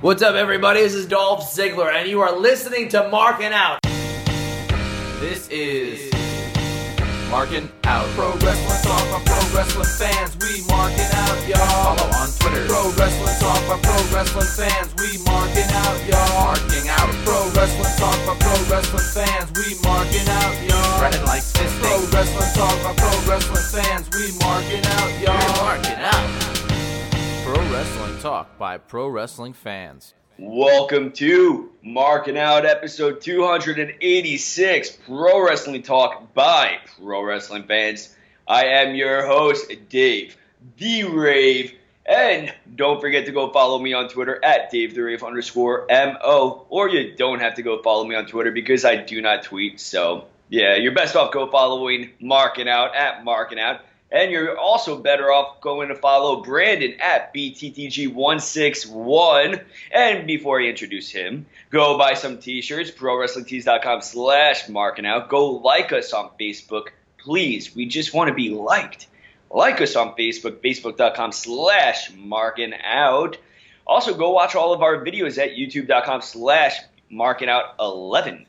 What's up, everybody? This is Dolph Ziggler, and you are listening to Marking Out. This is Marking Out. Pro Wrestling Talk by Pro Wrestling fans, we marking out, y'all. Follow on Twitter. Pro Wrestling Talk by Pro Wrestling fans, we marking out, y'all. Marking Out. Pro Wrestling Talk by Pro Wrestling fans, we marking out, y'all. Spreading like this. Pro. Wrestling Talk by Pro Wrestling fans, we marking out, y'all. marking out. Pro Wrestling Talk by Pro Wrestling fans. Welcome to Marking Out episode 286 Pro Wrestling Talk by Pro Wrestling fans. I am your host, Dave the Rave. And don't forget to go follow me on Twitter at Dave the Rave underscore MO. Or you don't have to go follow me on Twitter because I do not tweet. So, yeah, you're best off go following Marking Out at Marking Out. And you're also better off going to follow Brandon at BTTG161. And before I introduce him, go buy some t-shirts, prowrestlingtees.com slash marking out. Go like us on Facebook, please. We just want to be liked. Like us on Facebook, facebook.com slash marking out. Also, go watch all of our videos at youtube.com slash marking out 11.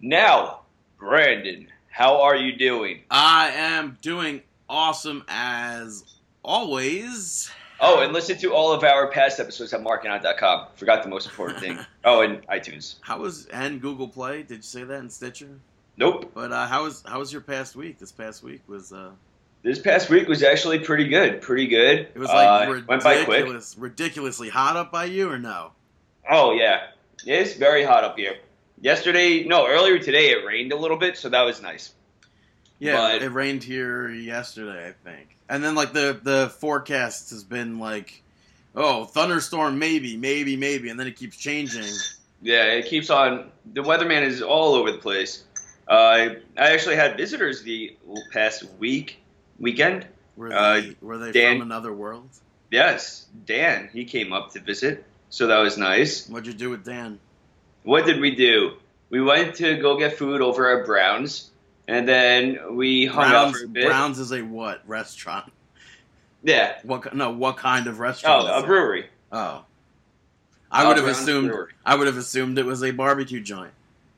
Now, Brandon, how are you doing? I am doing awesome as always. Oh, and listen to all of our past episodes at markingout.com. Forgot the most important thing. Oh, and iTunes. How was and Google Play? Did you say that in Stitcher? Nope. But uh, how was how was your past week? This past week was uh, This past week was actually pretty good. Pretty good. it was like Uh, went by quick. ridiculous, ridiculously hot up by you or no? Oh yeah, it's very hot up here. Yesterday, no, earlier today it rained a little bit, so that was nice. Yeah, But- it rained here yesterday, I think. And then like the the forecast has been like, oh, thunderstorm maybe, maybe, maybe, and then it keeps changing. Yeah, it keeps on. The weatherman is all over the place. Uh, I I actually had visitors the past week weekend. Were Uh, they were they Dan- from another world? Yes, Dan, he came up to visit, so that was nice. What'd you do with Dan? What did we do? We went to go get food over at Brown's, and then we hung out Browns, for a bit. Browns is a what restaurant? Yeah. What no? What kind of restaurant? Oh, a it? brewery. Oh, I Uh, would have Brown's assumed. Brewery. I would have assumed it was a barbecue joint.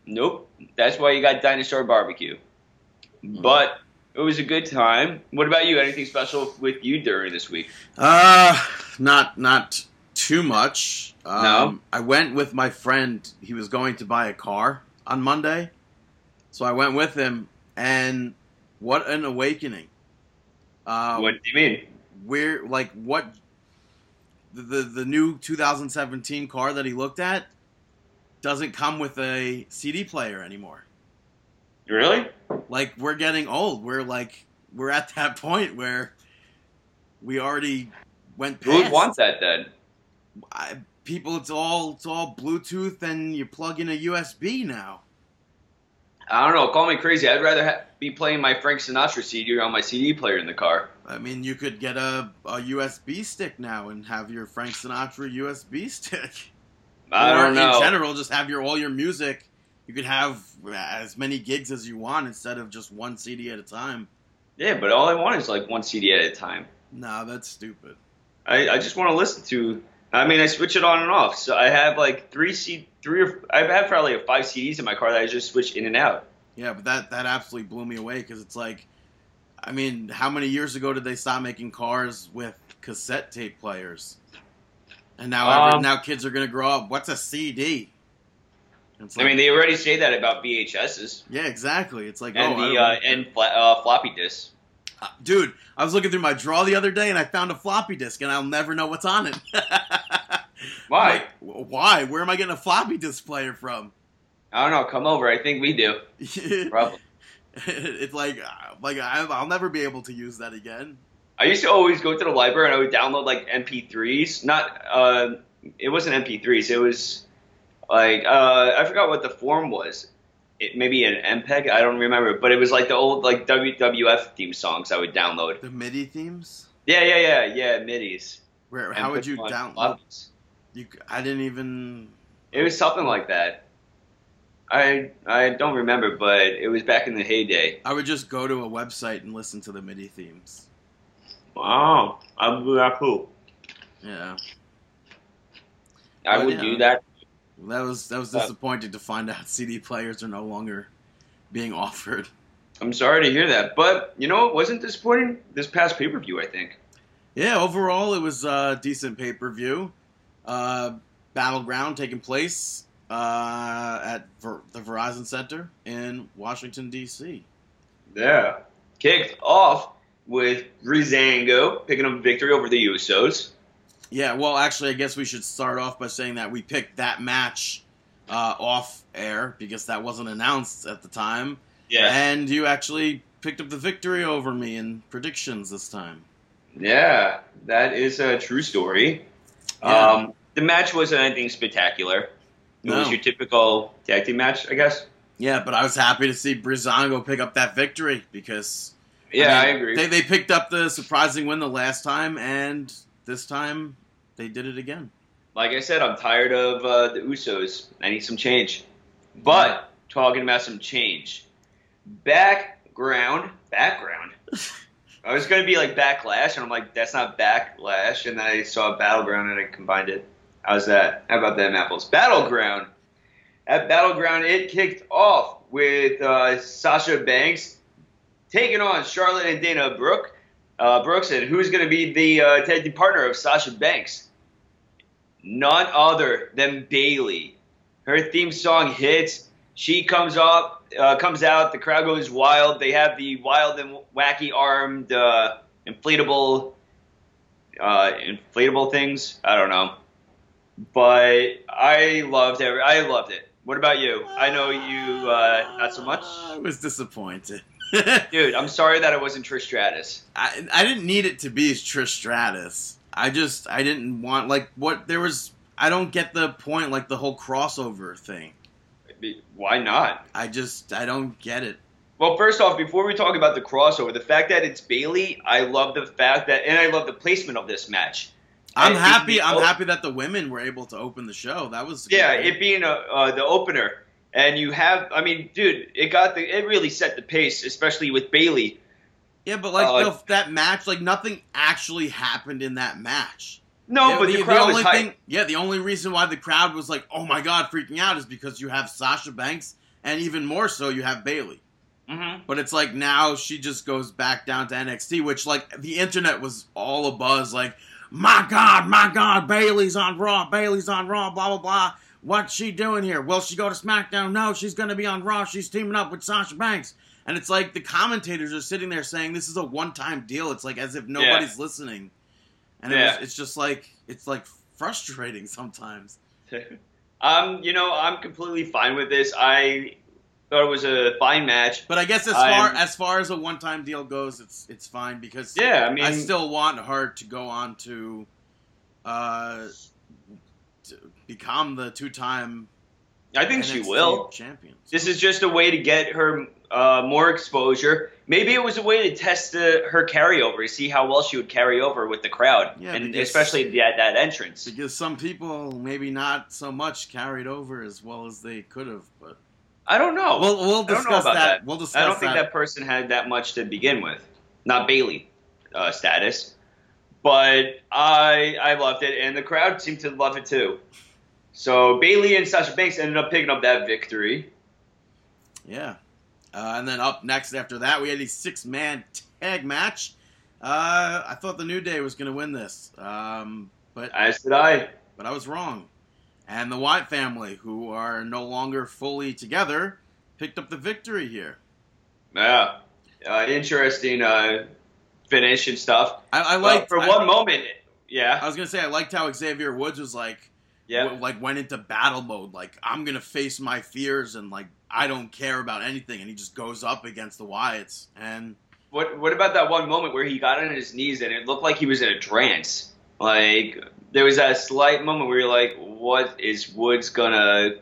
Nope. That's why you got dinosaur barbecue. Hmm. But it was a good time. What about you? Anything special with you during this week? Uh, not not too much. Um, No? I went with my friend. He was going to buy a car on Monday, so I went with him, and what an awakening! Uh, what do you mean? Where like what the, the the new 2017 car that he looked at doesn't come with a CD player anymore. Really? Like we're getting old. We're like we're at that point where we already went Who past. would want that then? I, people, it's all it's all Bluetooth and you plug in a USB now. I don't know. Call me crazy. I'd rather ha- be playing my Frank Sinatra CD on my CD player in the car. I mean, you could get a, a USB stick now and have your Frank Sinatra USB stick. I or don't know. In general, just have your all your music. You could have uh, as many gigs as you want instead of just one CD at a time. Yeah, but all I want is like one CD at a time. Nah, that's stupid. I, I just want to listen to. I mean, I switch it on and off. So I have like three C, three or I have had probably five CDs in my car that I just switch in and out. Yeah, but that that absolutely blew me away because it's like, I mean, how many years ago did they stop making cars with cassette tape players? And now every, Um, now kids are gonna grow up. What's a CD? It's I mean, they already say that about VHSs yeah, exactly. It's like and oh, the uh, and fla- uh, floppy disks. Uh, dude, I was looking through my drawer the other day and I found a floppy disk and I'll never know what's on it. Why? Like, why? Where am I getting a floppy disk player from? I don't know. Come over. I think we do. Probably. it's like, uh, like I, I'll never be able to use that again. I used to always go to the library and I would download like MP3s. Not, uh, it wasn't MP3s. It was like uh, I forgot what the form was. It, maybe an MPEG. I don't remember, but it was like the old like WWF theme songs I would download. The MIDI themes. Yeah, yeah, yeah, yeah. Midis. Where? How would you download? You, I didn't even. It was something like that. I I don't remember, but it was back in the heyday. I would just go to a website and listen to the MIDI themes. Wow, I'm that cool. Yeah. I But, would yeah. do that. That was that was Uh, disappointing to find out CD players are no longer being offered. I'm sorry to hear that, but you know, it wasn't disappointing this past pay per view. I think. Yeah, overall it was a decent pay per view. Uh, Battleground taking place uh, at Ver- the Verizon Center in Washington D.C. Yeah. Kicked off with Breezango picking up a victory over the Usos. Yeah, well, actually, I guess we should start off by saying that we picked that match uh, off air because that wasn't announced at the time, Yeah. and you actually picked up the victory over me in predictions this time. Yeah, that is a true story. Yeah. Um, the match wasn't anything spectacular. It was your typical tag team match, I guess. Yeah, but I was happy to see Breezango pick up that victory because Yeah, I, mean, agree. They they picked up the surprising win the last time, and this time they did it again. like I said, I'm tired of uh, the Usos. I need some change. But talking about some change, background, background. I was gonna be like backlash, and I'm like, that's not backlash. And then I saw battleground, and I combined it. How's that? How about them apples? Battleground. At battleground, it kicked off with uh, Sasha Banks taking on Charlotte and Dana Brooke. Uh, Brooks, and who's going to be the uh, tag team partner of Sasha Banks? None other than Bayley. Her theme song hits. She comes up, uh, comes out. The crowd goes wild. They have the wild and wacky armed uh, inflatable, uh, inflatable things. I don't know, but I loved it. I loved it. What about you? I know you uh, not so much, I was disappointed. dude. I'm sorry that it wasn't Trish Stratus. I, I didn't need it to be Trish Stratus. I just I didn't want like what there was. I don't get the point like the whole crossover thing. Why not? I just I don't get it. Well, first off, before we talk about the crossover, the fact that it's Bayley, I love the fact that, and I love the placement of this match. I'm happy. I'm happy that the women were able to open the show. That was Yeah, good. it being a, uh, the opener, and you have, I mean, dude, it got the, it really set the pace, especially with Bayley. yeah, but like uh, the, that match, like nothing actually happened in that match. No, Yeah, but the, crowd only was hyped. thing, yeah, the only reason why the crowd was like, "Oh my god," freaking out is because you have Sasha Banks, and even more so, you have Bayley. Mhm. But it's like now she just goes back down to NXT, which like the internet was all a buzz, like, "My God, my God, Bayley's on Raw, Bayley's on Raw, blah blah blah." What's she doing here? Will she go to SmackDown? No, she's going to be on Raw. She's teaming up with Sasha Banks. And it's like the commentators are sitting there saying this is a one-time deal. It's like as if nobody's listening. And it was, it's just like it's like frustrating sometimes. um, you know, I'm completely fine with this. I thought it was a fine match. But I guess as I'm- far as far as a one-time deal goes, it's it's fine because Yeah, I mean, I still want her to go on to, uh, to become the two-time. I think she will. champion. This is just a way to get her uh, more exposure. Maybe it was a way to test uh, her carryover, to see how well she would carry over with the crowd, Yeah, and because- especially that that entrance. because some people maybe not so much carried over as well as they could have. But I don't know. we'll we'll I don't know discuss that. that. We'll discuss I don't think that person had that much to begin with. Not Bayley uh, status, but I I loved it, and the crowd seemed to love it too. So Bayley and Sasha Banks ended up picking up that victory. Yeah. Uh, and then up next after that, we had a six man tag match. Uh, I thought the New Day was going to win this, um, but As did I. but I was wrong. And the Wyatt family, who are no longer fully together, picked up the victory here. Yeah, uh, interesting uh, finish and stuff. I, I Well, like for one moment, yeah, I was gonna say I liked how Xavier Woods was like, yeah. w- like went into battle mode. Like I'm gonna face my fears and like I don't care about anything, and he just goes up against the Wyatts. And What What about that one moment where he got on his knees and it looked like he was in a trance? Like there was that slight moment where you're like, "What is Woods gonna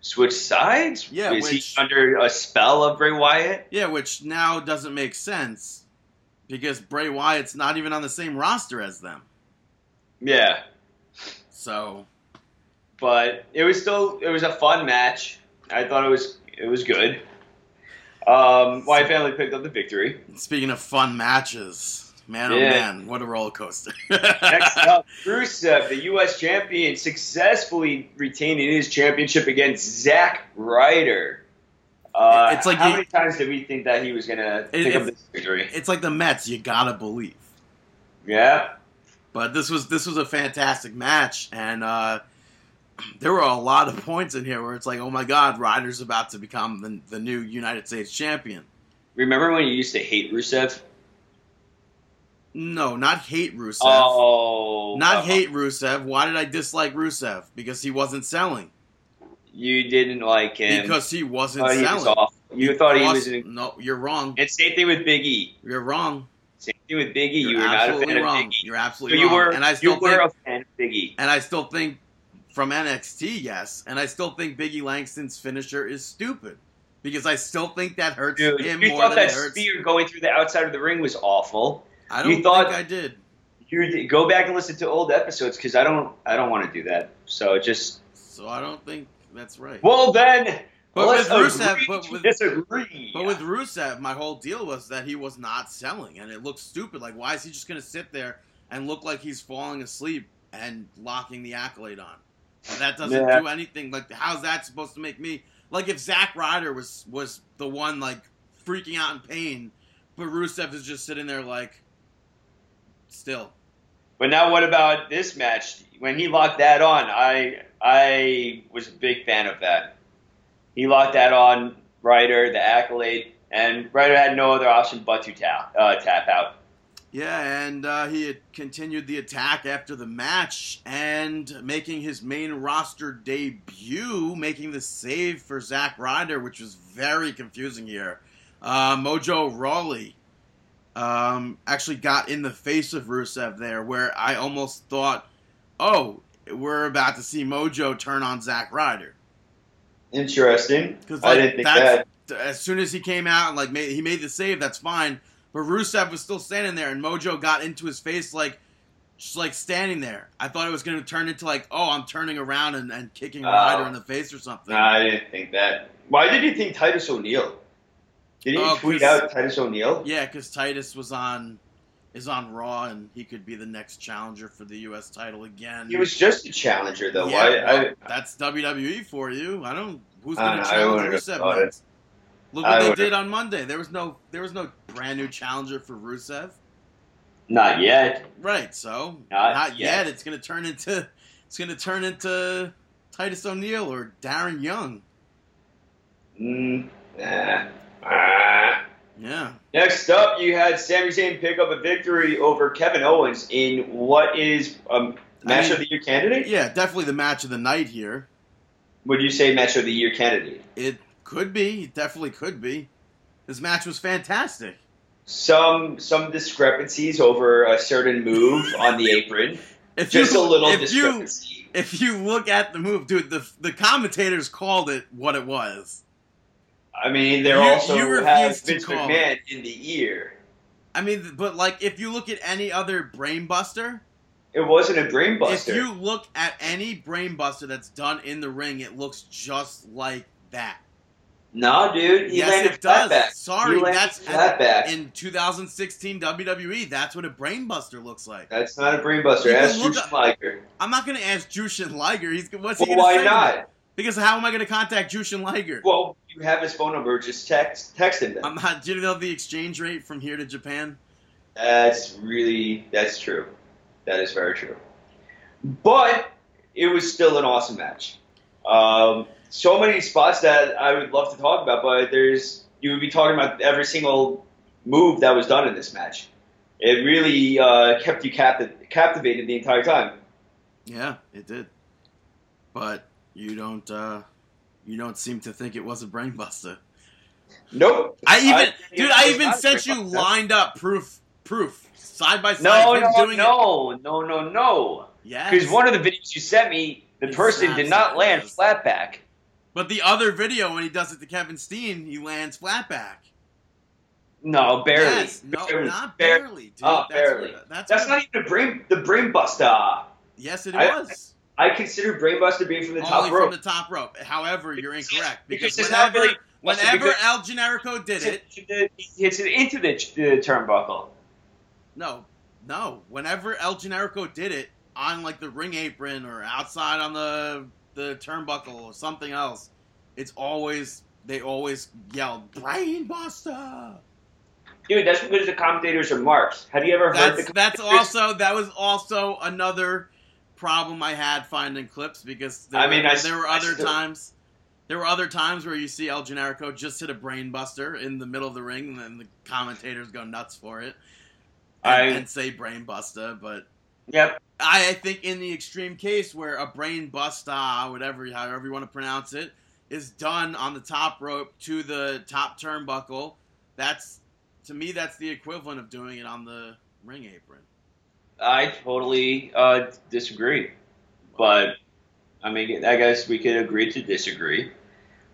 switch sides? Yeah, is which- he under a spell of Bray Wyatt?" yeah, which now doesn't make sense because Bray Wyatt's not even on the same roster as them. Yeah, So but it was still it was a fun match. I thought it was it was good. Um, Wyatt family picked up the victory. speaking of fun matches, Man, oh man, what a roller coaster. Next up, Rusev, the U.S. champion, successfully retaining his championship against Zack Ryder. Uh, It's like how you- many times did we think that he was going to pick up this victory? it's like the Mets, you gotta believe. Yeah, But this was this was a fantastic match, and uh, there were a lot of points in here where it's like, oh my god, Ryder's about to become the, the new United States champion. remember when you used to hate Rusev? No, not hate Rusev. Oh, Not uh, hate Rusev. Why did I dislike Rusev? Because he wasn't selling. You didn't like him Because he wasn't he selling. was off. You thought he was. In, No, you're wrong. and same thing with Big E. You're wrong. Same thing with Big E. You're you were not a absolutely fan wrong. of Big E. You're So absolutely you wrong. were. and I you still were think, a fan of Big E. and I still think from NXT, yes, and I still think Biggie Langston's finisher is stupid because I still think that hurts Dude, him you more thought than that it hurts. spear going through the outside of the ring was awful. I you don't thought- think I did. You go back and listen to old episodes because I don't. I don't want to do that. So just. So I don't think that's right. Well then. But with Rusev- but with- disagree. But with Rusev, my whole deal was that he was not selling, and it looked stupid. Like, why is he just going to sit there and look like he's falling asleep and locking the accolade on? That doesn't Yeah. do anything. Like, how's that supposed to make me? Like, if Zack Ryder was was the one like freaking out in pain, but Rusev is just sitting there like, still. But now, what about this match? When he locked that on, I I was a big fan of that. He locked that on Ryder, the accolade, and Ryder had no other option but to tap uh, tap out. Yeah, and uh, he had continued the attack after the match and making his main roster debut, making the save for Zack Ryder, which was very confusing here. Uh, Mojo Rawley um, actually got in the face of Rusev there, where I almost thought, oh, we're about to see Mojo turn on Zack Ryder. Interesting. Because I didn't think that. as soon as he came out and like made, he made the save, that's fine. But Rusev was still standing there, and Mojo got into his face like just like standing there. I thought it was going to turn into like, oh, I'm turning around and, and kicking Oh. Ryder in the face or something. Nah, I didn't think that. Why did you think Titus O'Neil? Did he Oh, tweet out Titus O'Neil? Yeah, because Titus was on is on Raw, and he could be the next challenger for the U.S. title again. He was just a challenger, though. Yeah, Why? well, I, that's WWE for you. I don't. Who's going to challenge Rusev next? Look I what they did on Monday. There was no. There was no brand new challenger for Rusev. not yet. Right. So Not not, yet. yet. It's going to turn into. It's going to turn into Titus O'Neil or Darren Young. Mm, nah. Ah. Yeah. Next up, you had Sami Zayn pick up a victory over Kevin Owens in what is a match mean- of the year candidate. Yeah. Definitely the match of the night here. Would you say match of the year candidate? It could be. It definitely could be. This match was fantastic. Some some discrepancies over a certain move on the apron. If Just you, a little if you if you look at the move, dude, the the commentators called it what it was. I mean, they You- also you have Vince McMahon in the ear. I mean, but like if you look at any other brainbuster, It wasn't a brainbuster. if you look at any brainbuster that's done in the ring, it looks just like that. no, dude, he yes, it does. flat back. Sorry, that's flat back. in 2016 WWE. That's what a brainbuster looks like. That's not a brainbuster. Ask Jushin Liger. I'm not going to ask Jushin Liger. He's what's Well, he going to say? me? not? Because how am I going to contact Jushin Liger? Well, you have his phone number. Just text text him. Then. I'm not. Do you know the exchange rate from here to Japan? That's really that's true. That is very true. But it was still an awesome match. Um, so many spots that I would love to talk about, but there's you would be talking about every single move that was done in this match. It really uh, kept you capti- captivated the entire time. Yeah, it did. But you don't. uh You don't seem to think it was a brainbuster. Nope. I even, think dude, I even sent you lined up proof, proof, side by side. No, no, doing It. no, no, no, no. Yes. Because one of the videos you sent me, the He person did not land yes. flat back. But the other video when he does it to Kevin Steen, he lands flat back. No, barely. Yes, no, Barely. not barely, dude. Oh, that's barely. What, that's That's not even a brain, the brain buster. Yes, it I- was. I consider brainbuster being from the Only top rope. from the top rope. However, you're incorrect Because because whenever, really- whenever El Generico did it, He hits it into the, the turnbuckle. No, no. Whenever El Generico did it on like the ring apron or outside on the the turnbuckle or something else, it's always they always yell "Brainbuster." Dude, that's because the commentators are marks. Have you ever heard That's the that's also that was also another problem I had finding clips because there, I mean, were, I there were other still- times. There were other times where you see El Generico just hit a brainbuster in the middle of the ring, and then the commentators go nuts for it and, I- and say brainbuster. But Yep. I think in the extreme case where a brainbuster, whatever, however you want to pronounce it, is done on the top rope to the top turnbuckle, that's to me that's the equivalent of doing it on the ring apron. I totally uh, disagree. But, I mean, I guess we could agree to disagree.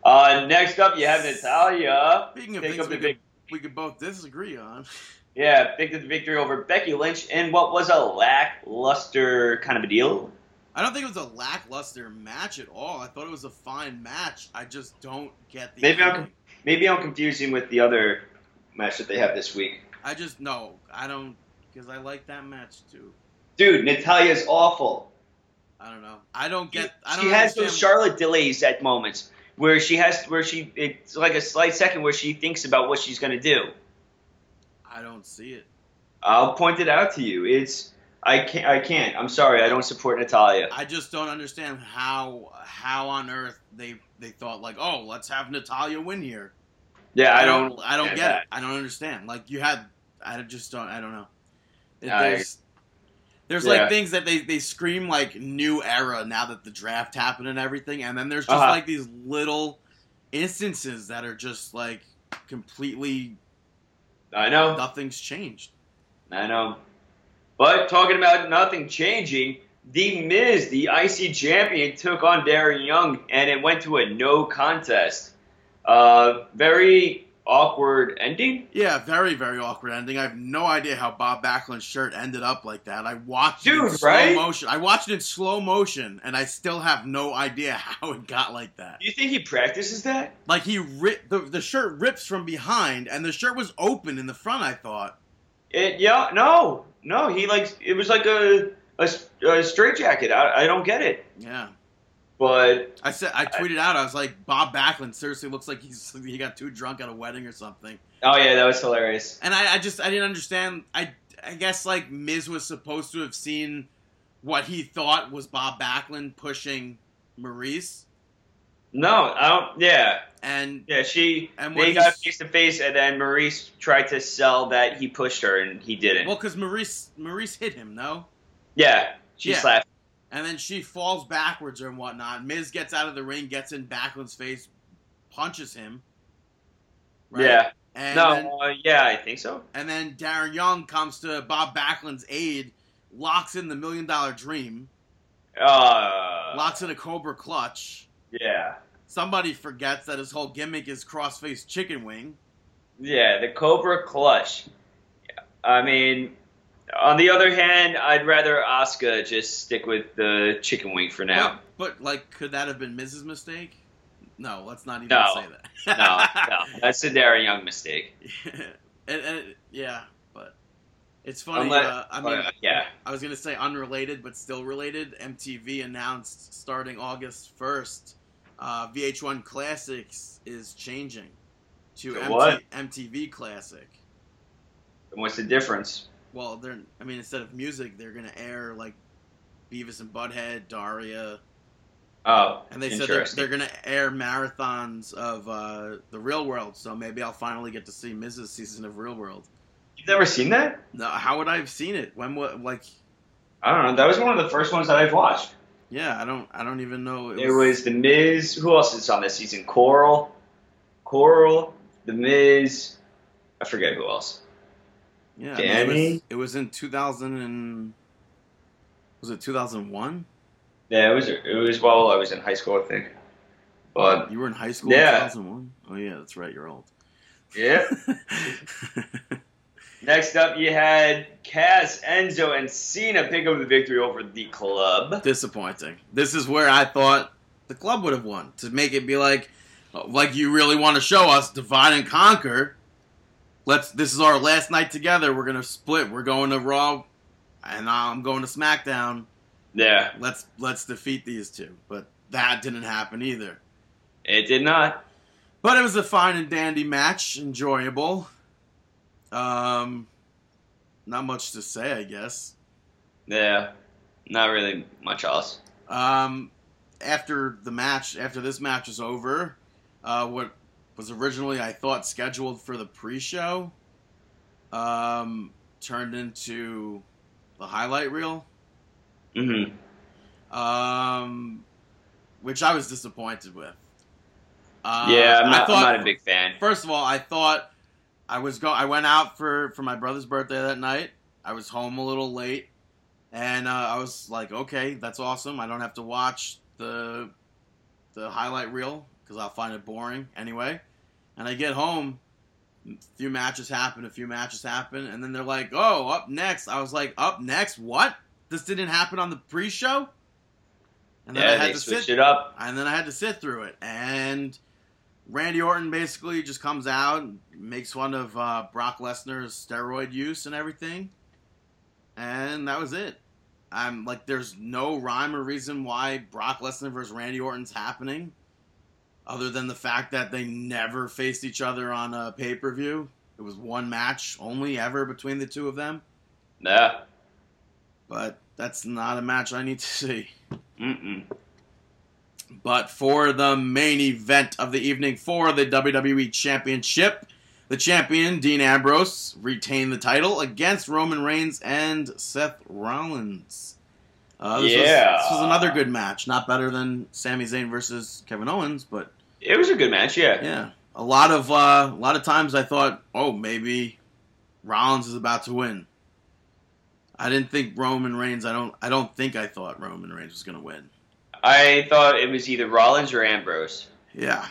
Uh, next up, you have Natalya. Speaking of things we could, we could both disagree on, Yeah, picked up the victory over Becky Lynch in what was a lackluster kind of a deal. I don't think it was a lackluster match at all. I thought it was a fine match. I just don't get the. Maybe I'm-. Maybe I'm confusing with the other match that they have this week. I just no. I don't because I like that match too. Dude, Natalya's awful. I don't know. I don't get. I don't she has those Charlotte delays at moments where she has where she it's like a slight second where she thinks about what she's gonna do. I don't see it. I'll point it out to you. It's I can't I can't. I'm sorry. I don't support Natalya. I just don't understand how how on earth they they thought like oh let's have Natalya win here. Yeah, I don't. I don't get get that. it. I don't understand. Like you had I just don't I don't know. There's there's Yeah. like things that they they scream like new era now that the draft happened and everything, and then there's just Uh-huh. like these little instances that are just like completely I know. nothing's changed. I know. But talking about nothing changing, The Miz, the IC champion, took on Darren Young, and it went to a no contest. Uh, very awkward ending. Yeah, very, very awkward ending. I have no idea how Bob Backlund's shirt ended up like that. I watched it in Dude, slow right? motion. I watched it in slow motion, and I still have no idea how it got like that. Do you think he practices that? Like he rip the the shirt rips from behind, and the shirt was open in the front. I thought. It, yeah, no, no. He like it was like a a, a straight jacket. I, I don't get it. Yeah, But I said I tweeted out. I was like, Bob Backlund seriously looks like he's he got too drunk at a wedding or something. oh yeah, that was hilarious. And I, I just I didn't understand. I I guess like Miz was supposed to have seen what he thought was Bob Backlund pushing Maurice, No, I don't. Yeah, and yeah. She And they got face to face, and then Maurice tried to sell that he pushed her, and he didn't. well, because Maurice Maurice hit him, no, yeah, she Yeah. slapped. And then she falls backwards and whatnot. Miz gets out of the ring, gets in Backlund's face, punches him. right? Yeah. and no. then, uh, yeah, I think so. and then Darren Young comes to Bob Backlund's aid, locks in the Million Dollar Dream, Uh, locks in a Cobra Clutch. Yeah. Somebody forgets that his whole gimmick is cross-faced chicken wing. Yeah, the Cobra Clutch. I mean, on the other hand, I'd rather Asuka just stick with the chicken wing for now. But, but, like, could that have been Miz's Mistake? No, let's not even No. say no, that. no, that's a Darren Young mistake. and, and, yeah, but it's funny. Unless- uh, I mean, uh, yeah. I was gonna say unrelated, but still related. MTV announced starting August first, uh, VH1 Classics is changing to MT- what? MTV Classic. And what's the difference? Well, they're I mean instead of music, they're gonna air like Beavis and Butthead, Daria, Oh, and they said they're, they're gonna air marathons of uh, the Real World. So maybe I'll finally get to see Miz's season of Real World. You've never seen that? No, how would I have seen it? When what like? I don't know. That was one of the first ones that I've watched. Yeah, I don't I don't even know. It was The Miz. Who else is on this season? Coral, Coral, The Miz. I forget who else. Yeah, I mean, it, was, it was in 2000 and was it 2001? Yeah, it was. It was while I was in high school, I think. But You were in high school Yeah. in 2001? Oh yeah, that's right, you're old. yeah. Next up, you had Cass, Enzo, and Cena pick up the victory over the club. Disappointing. This is where I thought the club would have won to make it be like like you really want to show us divide and conquer. Let's. This is our last night together. We're gonna split. We're going to Raw, and I'm going to SmackDown. Yeah, Let's let's defeat these two. But that didn't happen either. it did not. But it was a fine and dandy match, enjoyable. Um, not much to say, I guess. Yeah, not really much else. Um, after the match, after this match is over, uh, what was originally I thought scheduled for the pre-show, um, turned into the highlight reel. hmm Um, which I was disappointed with. Uh, yeah, I'm I not, thought- I'm not a big fan. First of all, I thought I was go. I went out for for my brother's birthday that night. I was home a little late, and uh, I was like, okay, that's awesome. I don't have to watch the the highlight reel because I'll find it boring anyway. And I get home, a few matches happen, a few matches happen, and then they're like, oh, up next. I was like, up next? What? This didn't happen on the pre-show. And then I Yeah, had they to sit it up. and then I had to sit through it. And Randy Orton basically just comes out, and makes fun of uh, Brock Lesnar's steroid use and everything, and that was it. I'm like, there's no rhyme or reason why Brock Lesnar versus Randy Orton's happening, other than the fact that they never faced each other on a pay per view. It was one match only ever between the two of them, Yeah. but that's not a match I need to see. Mm-mm. But for the main event of the evening for the WWE Championship, the champion, Dean Ambrose, retained the title against Roman Reigns and Seth Rollins. Uh, this, Yeah. was, this was another good match. Not better than Sami Zayn versus Kevin Owens, but It was a good match, yeah. yeah. A lot of uh, a lot of times I thought, oh, maybe Rollins is about to win. I didn't think Roman Reigns. I don't. I don't think I thought Roman Reigns was going to win. I thought it was either Rollins or Ambrose. Yeah,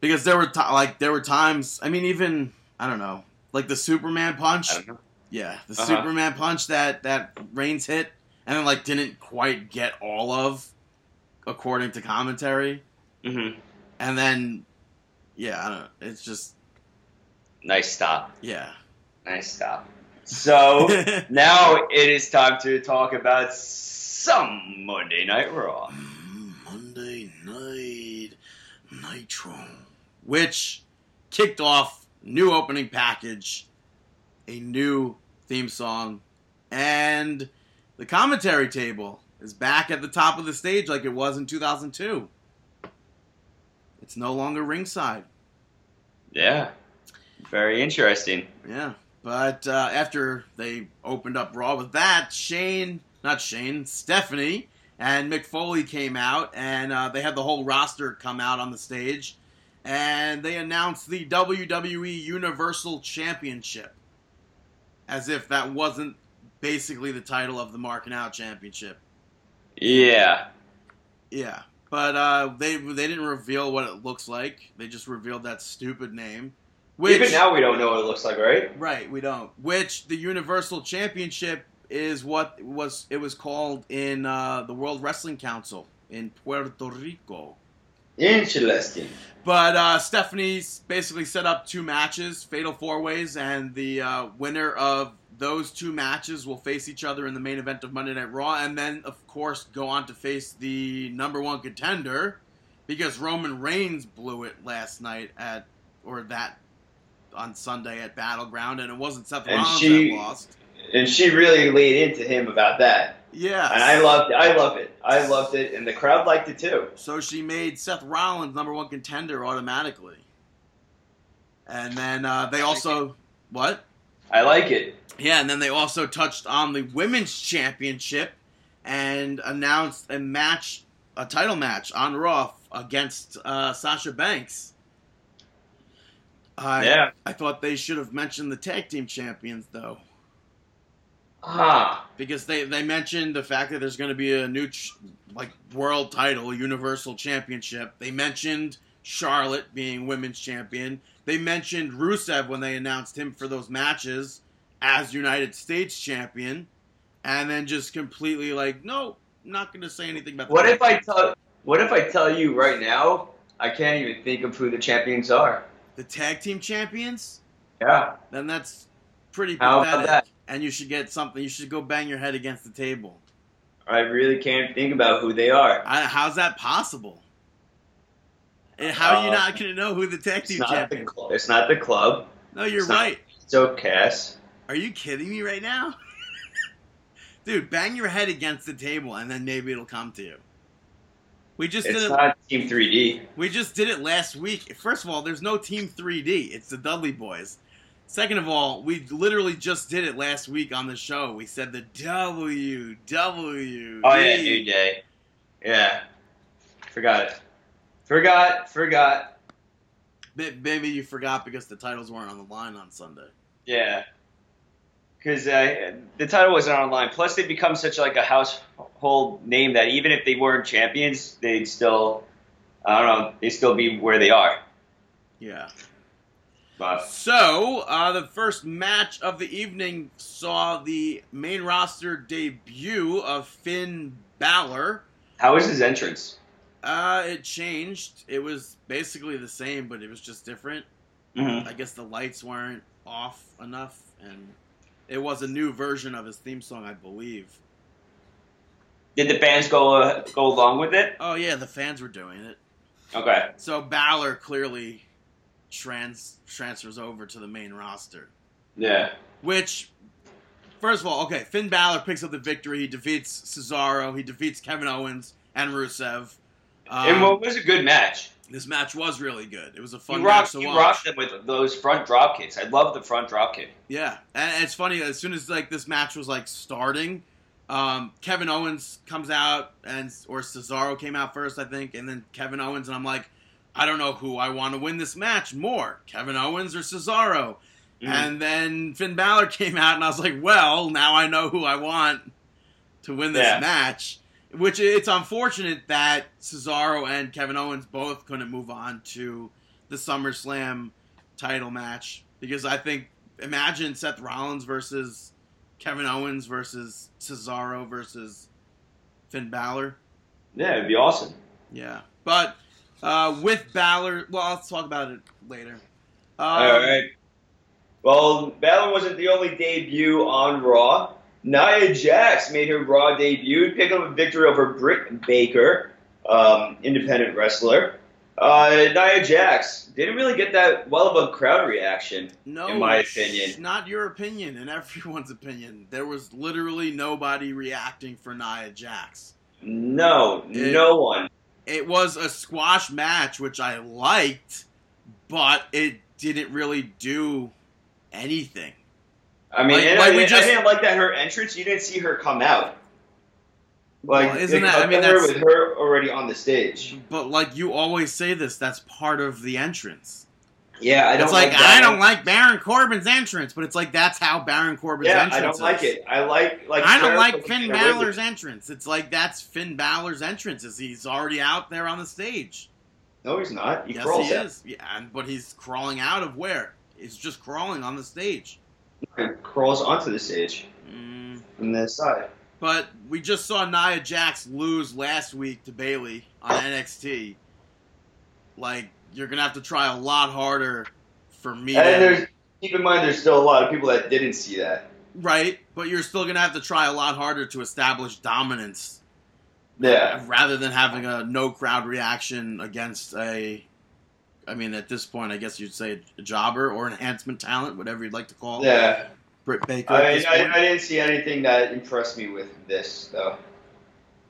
because there were ti like there were times. I mean, even I don't know, like the Superman punch. I don't know. Yeah, the Uh-huh. Superman punch that that Reigns hit, and then like didn't quite get all of, according to commentary. hmm And then, yeah, I don't. know. It's just Nice stop. yeah. Nice stop. So now it is time to talk about some Monday Night Raw. Monday Night Nitro, which kicked off new opening package, a new theme song, and the commentary table is back at the top of the stage like it was in 2002. It's no longer ringside. Yeah. Very interesting. Yeah. But uh, after they opened up Raw with that, Shane, not Shane, Stephanie and Mick Foley came out, and uh, they had the whole roster come out on the stage, and they announced the WWE Universal Championship, as if that wasn't basically the title of the Marking Out Championship. Yeah. Yeah, but uh, they they didn't reveal what it looks like. They just revealed that stupid name. Which, Even now we don't know what it looks like, right? Right, we don't. Which the Universal Championship is what was it was called in uh, the World Wrestling Council in Puerto Rico. Interesting. But uh, Stephanie's basically set up two matches, fatal four ways, and the uh, winner of those two matches will face each other in the main event of Monday Night Raw, and then of course go on to face the number one contender because Roman Reigns blew it last night at or that on Sunday at Battleground, and it wasn't Seth And Rollins she- that lost. And she really laid into him about that. Yeah, And I loved I loved it. I loved it and the crowd liked it too. So she made Seth Rollins number one contender automatically. And then uh, they also what? I like it. Yeah, and then they also touched on the women's championship and announced a match, a title match on Raw against uh, Sasha Banks. I, Yeah. I thought they should have mentioned the tag team champions though, Ah. because they they mentioned the fact that there's going to be a new ch- like world title, universal championship. They mentioned Charlotte being women's champion. They mentioned Rusev when they announced him for those matches as United States champion, and then just completely like, no, not going to say anything about. What tag if I tell what if I tell you right now I can't even think of who the champions are? the tag team champions? Yeah. then that's pretty How about pathetic. that? And you should get something. You should go bang your head against the table. I really can't think about who they are. I, how's that possible? And how are you Uh, not going to know who the tag team not, the, champion? cl- it's not the club. No, you're it's not- right. It's Cass. Are you kidding me right now? Dude, bang your head against the table and then maybe it'll come to you. We just It's did it not Team 3D. we just did it last week. First of all, there's no team 3D. It's the Dudley boys. Second of all, we literally just did it last week on the show. We said the W W. Oh yeah, New Day. Yeah. Forgot it. Forgot. Forgot. Maybe you forgot because the titles weren't on the line on Sunday. Yeah. Because uh, the title wasn't online. Plus, they've become such like a household name that even if they weren't champions, they'd still, I don't know, they'd still be where they are. Yeah. But So, uh, the first match of the evening saw the main roster debut of Finn Balor. how was his entrance? Uh, it changed. It was basically the same, but it was just different. Mm-hmm. I guess the lights weren't off enough, and it was a new version of his theme song, I believe. Did the fans go uh, go along with it? Oh yeah, the fans were doing it. Okay. So Balor clearly trans transfers over to the main roster. Yeah. Which, first of all, okay, Finn Balor picks up the victory. He defeats Cesaro. He defeats Kevin Owens and Rusev. Um, and what was a good match? This match was really good. It was a You fun match rocked, to you watch. rocked them with those front drop kicks. I love the front drop kick. Yeah, and it's funny. As soon as like this match was like starting, um, Kevin Owens comes out and or Cesaro came out first, I think, and then Kevin Owens, and I'm like, I don't know who I want to win this match more, Kevin Owens or Cesaro. Mhm. And then Finn Balor came out, and I was like, well, now I know who I want to win this Yeah. match. Which it's unfortunate that Cesaro and Kevin Owens both couldn't move on to the SummerSlam title match because I think imagine Seth Rollins versus Kevin Owens versus Cesaro versus Finn Balor. Yeah, it'd be awesome. Yeah, but uh, with Balor, well, I'll talk about it later. Um, All right. Well, Balor wasn't the only debut on Raw. Nia Jax made her Raw debut, picking up a victory over Britt Baker, um, independent wrestler. Uh, Nia Jax didn't really get that well of a crowd reaction. No, in my opinion. it's not your opinion, and everyone's opinion. There was literally nobody reacting for Nia Jax. No, It- no one. It was a squash match, which I liked, but it didn't really do anything. I mean, Like- like I, just- I didn't like that her entrance. You didn't see her come out. Like, Well, isn't that- I mean, her that's- with her already on the stage. But like you always say this, that's part of the entrance. Yeah, I don't it's like, like I don't like Baron Corbin's entrance, but it's like that's how Baron Corbin's Yeah, entrance I don't is. like it. I like like. I don't like Finn Balor's entrance. It's like that's Finn Balor's entrance. Is he's already out there on the stage? No, he's not. He yes, crawls he out. is. Yeah, but he's crawling out of where? He's just crawling on the stage. He crawls onto the stage Mm, from the side. but we just saw Nia Jax lose last week to Bayley on NXT. Like you're gonna have to try a lot harder for me. And there's keep in mind, there's still a lot of people that didn't see that. Right, but you're still gonna have to try a lot harder to establish dominance Yeah, rather than having a no crowd reaction against a. I mean, at this point, I guess you'd say a jobber or enhancement talent, whatever you'd like to call it. yeah. Britt Baker. I, I. I didn't see anything that impressed me with this though.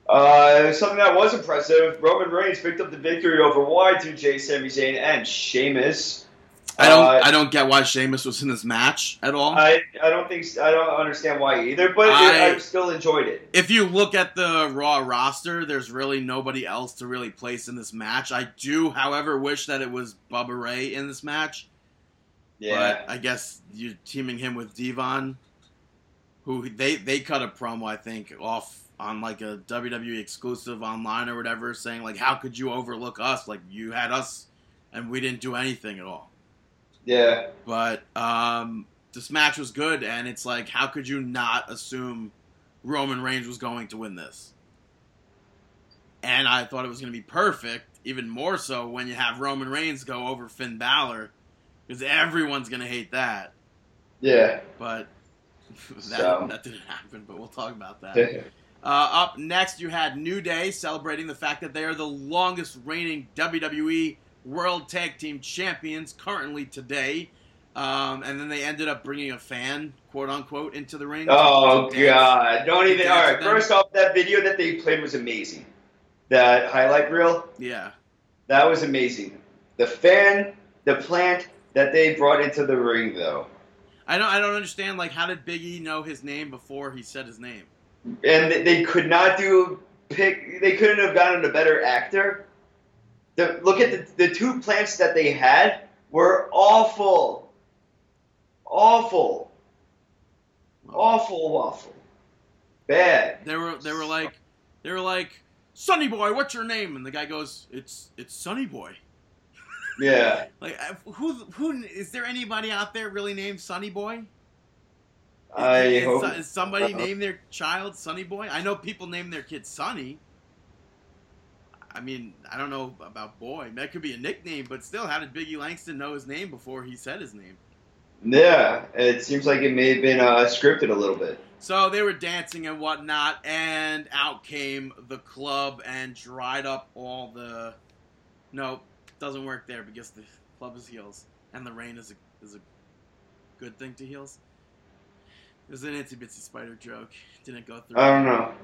Uh, something that was impressive: Roman Reigns picked up the victory over Y2J, Sami Zayn, and Sheamus. I don't. Uh, I don't get why Sheamus was in this match at all. I, I don't think I don't understand why either, but it, I- I still enjoyed it. if you look at the Raw roster, there's really nobody else to really place in this match. I do, however, wish that it was Bubba Ray in this match. Yeah, But I guess you're teaming him with D-Von, who they they cut a promo I think off on like a WWE exclusive online or whatever, saying like, "How could you overlook us? Like you had us, and we didn't do anything at all." Yeah. But um, this match was good, and it's like, how could you not assume Roman Reigns was going to win this? And I thought it was going to be perfect, even more so when you have Roman Reigns go over Finn Balor, because everyone's gonna hate that. Yeah. But that, So. that didn't happen. But we'll talk about that. Uh, up next, you had New Day celebrating the fact that they are the longest reigning WWE World Tag Team Champions currently today. Um, and then they ended up bringing a fan, quote unquote, into the ring. Oh dance. god! Don't even. All right. First off, that video that they played was amazing. That highlight reel, Yeah. that was amazing. The fan, the plant that they brought into the ring, though, I don't. I don't understand. Like, how did Biggie know his name before he said his name? and they- they could not do pick. They couldn't have gotten a better actor. The, look at the, the two plants that they had were awful, awful, awful, waffle, bad. They were. They were like. They were like, Sonny Boy, what's your name? And the guy goes, It's it's Sonny Boy. Yeah. Like, uh, who who is there anybody out there really named Sonny Boy? I is, hope. is somebody name their child Sonny Boy? I know people name their kid Sonny. I mean, I don't know about boy. That could be a nickname, but still, how did Biggie Langston know his name before he said his name? Yeah, it seems like it may have been uh, scripted a little bit. So they were dancing and whatnot, and out came the club and dried up all the. No, doesn't work there because the club is heels, and the rain is a is a good thing to heels. It was an itsy bitsy spider joke. Didn't go through. I don't know.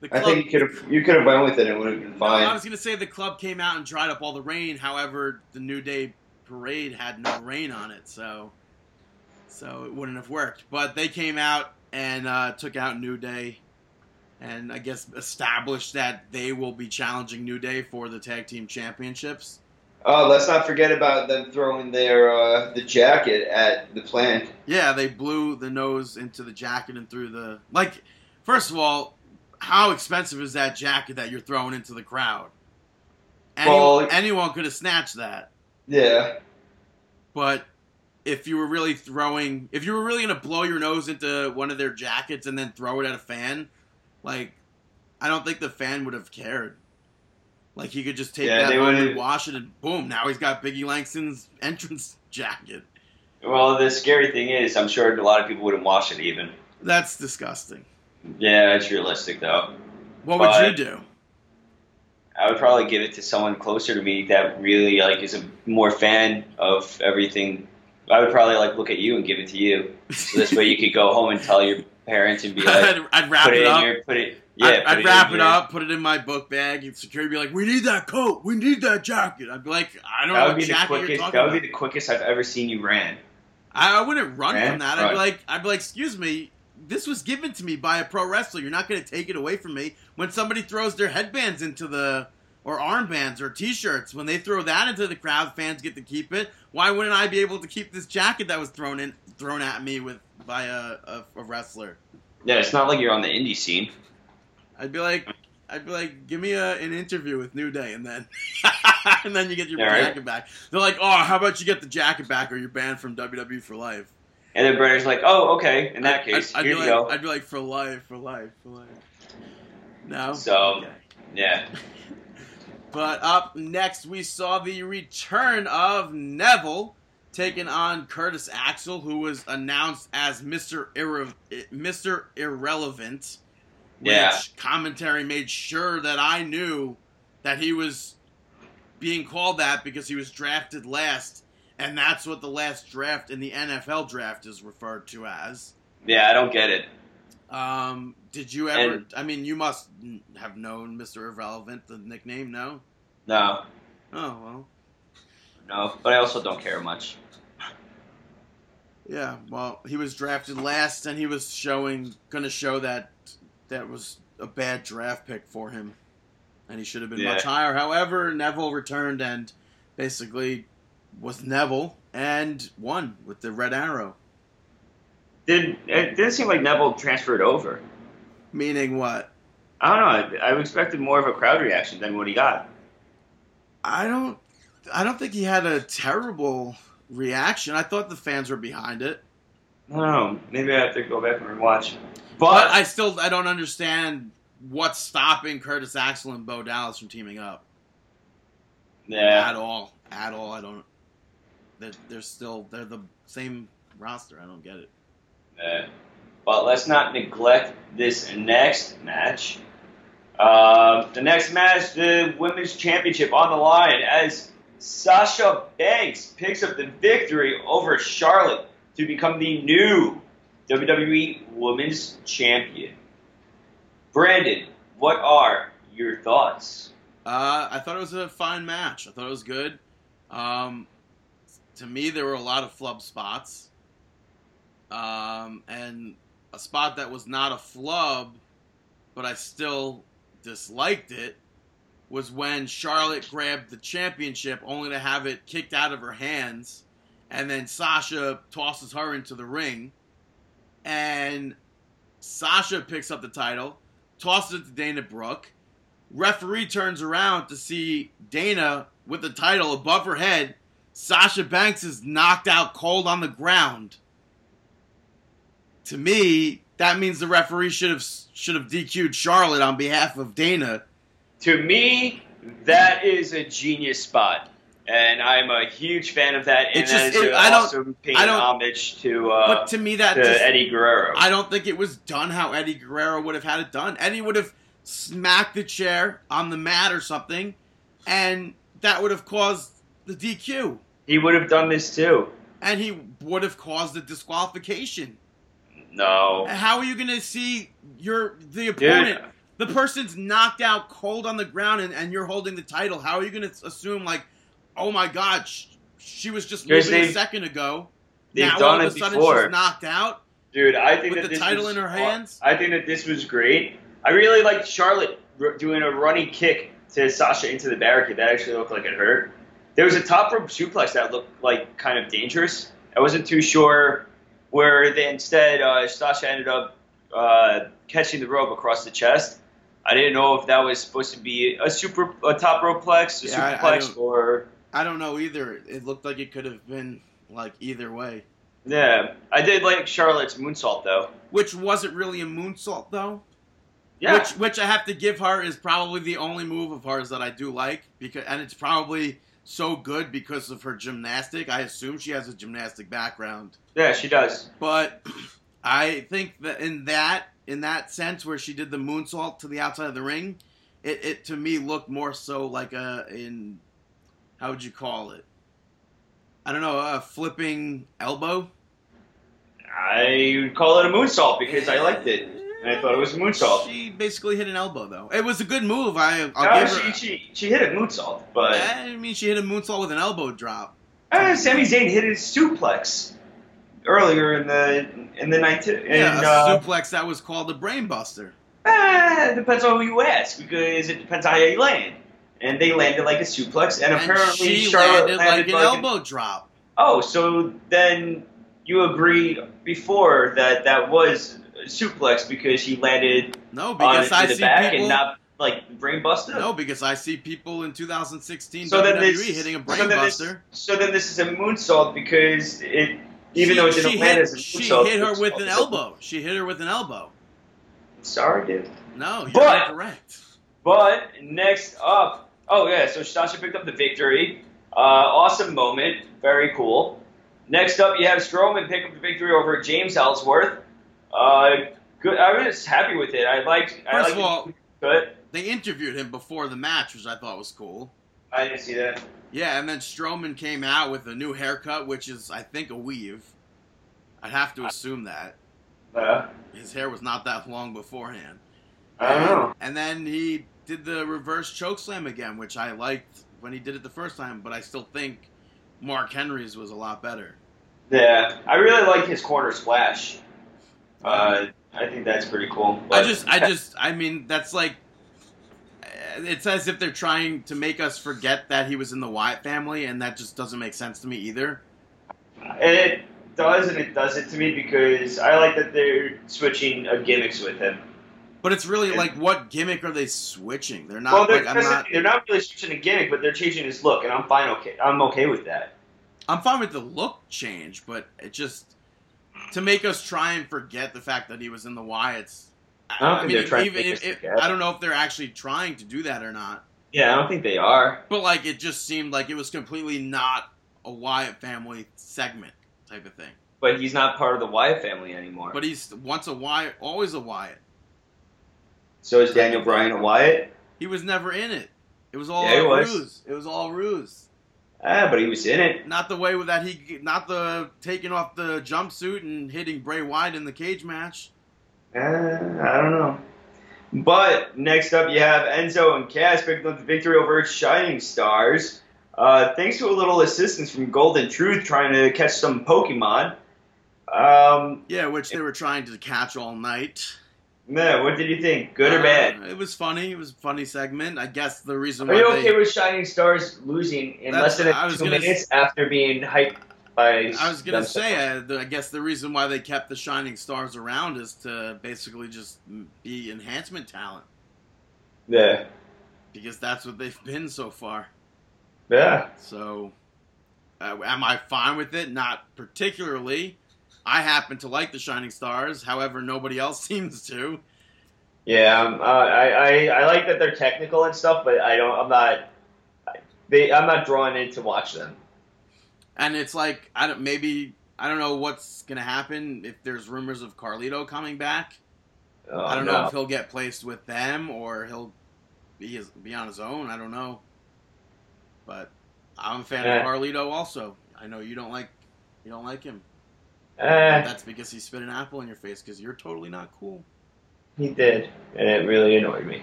The I club, think you could have you could have went with it. and It would have been No, I was gonna say the club came out and dried up all the rain. However, the New Day parade had no rain on it, so so it wouldn't have worked. But they came out and uh, took out New Day, and I guess established that they will be challenging New Day for the tag team championships. Oh, let's not forget about them throwing their uh, the jacket at the plant. Yeah, they blew the nose into the jacket and threw the like. First of all, how expensive is that jacket that you're throwing into the crowd? Anyone, Well- anyone could have snatched that. Yeah. But if you were really throwing, if you were really gonna blow your nose into one of their jackets and then throw it at a fan, like I don't think the fan would have cared. Like he could just take Yeah, that and wash it, and boom, now he's got Biggie Langston's entrance jacket. Well, the scary thing is, I'm sure a lot of people wouldn't watch it even. That's disgusting. Yeah, it's realistic though. What would you do? I would probably give it to someone closer to me that really like is a more fan of everything. I would probably like look at you and give it to you, so this way you could go home and tell your parents and be like, I'd, I'd wrap it it up. your, put it, yeah, I'd, I'd in wrap it your- up, put it in my book bag, and security be like, "We need that coat. We need that jacket." I'd be like, "I don't That know would be the quickest. That would about." be the quickest I've ever seen you ran. I, I wouldn't run Eh? from that. I'd be like, I'd be like, excuse me, this was given to me by a pro wrestler. You're not going to take it away from me. When somebody throws their headbands into the or armbands or T-shirts, when they throw that into the crowd, fans get to keep it. Why wouldn't I be able to keep this jacket that was thrown in thrown at me with by a, a, a wrestler? Yeah, it's not like you're on the indie scene. I'd be like. I'd be like, give me a, an interview with New Day, and then, and then you get your Yeah, right. jacket back. They're like, oh, how about you get the jacket back, or you're banned from WWE for life. And then Brenner's like, "Oh, okay. In that I'd- case, I'd, I'd here be you like, go." I'd be like, for life, for life, for life. No. So- Okay. yeah. But up next, we saw the return of Neville taking on Curtis Axel, who was announced as Mister Irre- Mister Irrelevant. Which Yeah. commentary made sure that I knew that he was being called that because he was drafted last, and that's what the last draft in the NFL draft is referred to as. Yeah, I don't get it. Um, did you ever? And- I mean, you must have known Mister Irrelevant, the nickname. No. No, Oh well. no. But I also don't care much. Yeah. Well, he was drafted last, and he was showing, going to show that that was a bad draft pick for him, and he should have been Yeah. much higher. However, Neville returned and basically was Neville and won with the red arrow. Did it didn't seem like Neville transferred over? Meaning what? I don't know. I, I expected more of a crowd reaction than what he got. I don't. I don't think he had a terrible reaction. I thought the fans were behind it. I don't know. Maybe I have to go back and rewatch. But But I still I don't understand what's stopping Curtis Axel and Bo Dallas from teaming up yeah, at all. At all, I don't. they're, they're still they're the same roster. I don't get it. Uh, but let's not neglect this next match. Uh, the next match, the women's championship on the line, as Sasha Banks picks up the victory over Charlotte to become the new WWE Women's Champion. Brandon, what are your thoughts? Uh, I thought it was a fine match. I thought it was good. Um, to me, there were a lot of flub spots, um, and a spot that was not a flub, but I still disliked it, was when Charlotte grabbed the championship only to have it kicked out of her hands, and then Sasha tosses her into the ring, and Sasha picks up the title, tosses it to Dana Brooke. Referee turns around to see Dana with the title above her head. Sasha Banks is knocked out cold on the ground. To me, that means the referee should have should have DQ'd Charlotte on behalf of Dana. To me, that is a genius spot. And I'm a huge fan of that. And It just- that is it- I don't- paying I don't- homage to, uh, But to me, that to just, Eddie Guerrero. I don't think it was done how Eddie Guerrero would have had it done. Eddie would have smacked the chair on the mat or something, and that would have caused the DQ. he would have done this too. And he would have caused a disqualification. No. How are you going to see your the opponent? Dude, The person's knocked out cold on the ground, and, and you're holding the title. How are you going to assume like, oh my God, sh- she was just moving a second ago. they've now all done of it a sudden before. she's knocked out. Dude, I think With that the this title was- in her hands? I think that this was great. I really liked Charlotte r- doing a running kick to Sasha into the barricade. That actually looked like it hurt. There was a top rope suplex that looked like kind of dangerous. I wasn't too sure where they instead uh, Sasha ended up uh, catching the rope across the chest. I didn't know if that was supposed to be a super a top rope plex, a Yeah, I- I superplex, or I don't know either. It looked like it could have been like either way. yeah. I did like Charlotte's moonsault though. Which wasn't really a moonsault though. Yeah, Which which I have to give her is probably the only move of hers that I do like because and it's probably so good because of her gymnastic. I assume she has a gymnastic background. Yeah, she does. But I think that in that in that sense where she did the moonsault to the outside of the ring, it, it to me looked more so like a in how would you call it? I don't know, a flipping elbow. I would call it a moonsault because I liked it. And I thought it was a moonsault. She basically hit an elbow though. It was a good move. I I'll No, give she, her. she, she hit a moonsault, but I mean, she hit a moonsault with an elbow drop. uh, Sami Zayn hit his suplex earlier in the in the night. And yeah, a uh, suplex that was called a brainbuster. eh, depends on who you ask because it depends on how you land. And they landed like a suplex, and, And apparently she Charlotte landed like an like elbow drop. Oh, so then you agree before that that was a suplex because he landed No, on because I the see back people. and not like brainbuster. no, because I see people in 2016 So then WWE this, hitting a so brainbuster. so then this is a moonsault because it, even she, though it didn't she land hit, as a she hit her with an elbow. She hit her with an elbow. Sorry, dude. No, you're But- incorrect. But next up, oh yeah, so Sasha picked up the victory. Uh, awesome moment, very cool. Next up, you have Strowman pick up the victory over James Ellsworth. Uh, good. I was happy with it. I liked. I First liked of all. Good. they interviewed him before the match, which I thought was cool. I didn't see that. Yeah, and then Strowman came out with a new haircut, which is, I think, a weave. I'd have to assume that. Uh, His hair was not that long beforehand. I don't know. And then he did the reverse choke slam again, which I liked when he did it the first time, but I still think Mark Henry's was a lot better. Yeah, I really like his corner splash. Uh, I think that's pretty cool. I just, I just, I mean, that's like, it's as if they're trying to make us forget that he was in the Wyatt family, and that just doesn't make sense to me either. It does, and it doesn't to me because I like that they're switching uh, gimmicks with him. But it's really like, what gimmick are they switching? They're not well, they're, like, I'm not, they're not really switching a gimmick, but they're changing his look, and I'm fine. Okay, I'm okay with that. I'm fine with the look change, but it just to make us try and forget the fact that he was in the Wyatts. I don't think mean, they're trying to even make if, I don't know if they're actually trying to do that or not. Yeah, I don't think they are. But like, it just seemed like it was completely not a Wyatt family segment type of thing. But he's not part of the Wyatt family anymore. But he's once a Wyatt, always a Wyatt. so is Daniel Bryan a Wyatt? He was never in it. It was all Yeah, was. ruse. It was all ruse. Ah, but he was in it. Not the way that he, not the taking off the jumpsuit and hitting Bray Wyatt in the cage match. Uh, I don't know. But next up, you have Enzo and Cass picking up the victory over Shining Stars. Uh, thanks to a little assistance from Golden Truth trying to catch some Pokemon. Um, Yeah, which they were trying to catch all night. man, what did you think? Good or Uh, bad? It was funny. It was a funny segment. I guess the reason Are why you they, okay with Shining Stars losing in less than I two minutes after being hyped by? I was gonna say, uh, the, I guess the reason why they kept the shining stars around is to basically just be enhancement talent Yeah, because that's what they've been so far. yeah. So, uh, am I fine with it? Not particularly. I happen to like the shining stars. However, nobody else seems to. Yeah, um, uh, I, I I like that they're technical and stuff, but I don't. I'm not. They, I'm not drawn in to watch them. And it's like I don't maybe I don't know what's gonna happen if there's rumors of Carlito coming back. Oh, I don't no. know if he'll get placed with them or he'll be his, be on his own. I don't know. But I'm a fan Eh. of Carlito also. I know you don't like you don't like him. Eh, That's because he spit an apple in your face because you're totally not cool. he did, and it really annoyed me.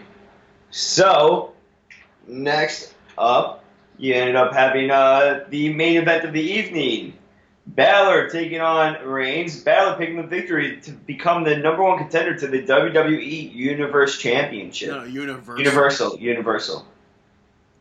So, next up, you ended up having uh, the main event of the evening. Balor taking on Reigns. Balor picking the victory to become the number one contender to the WWE Universe Championship. No, universal. Universal, Universal.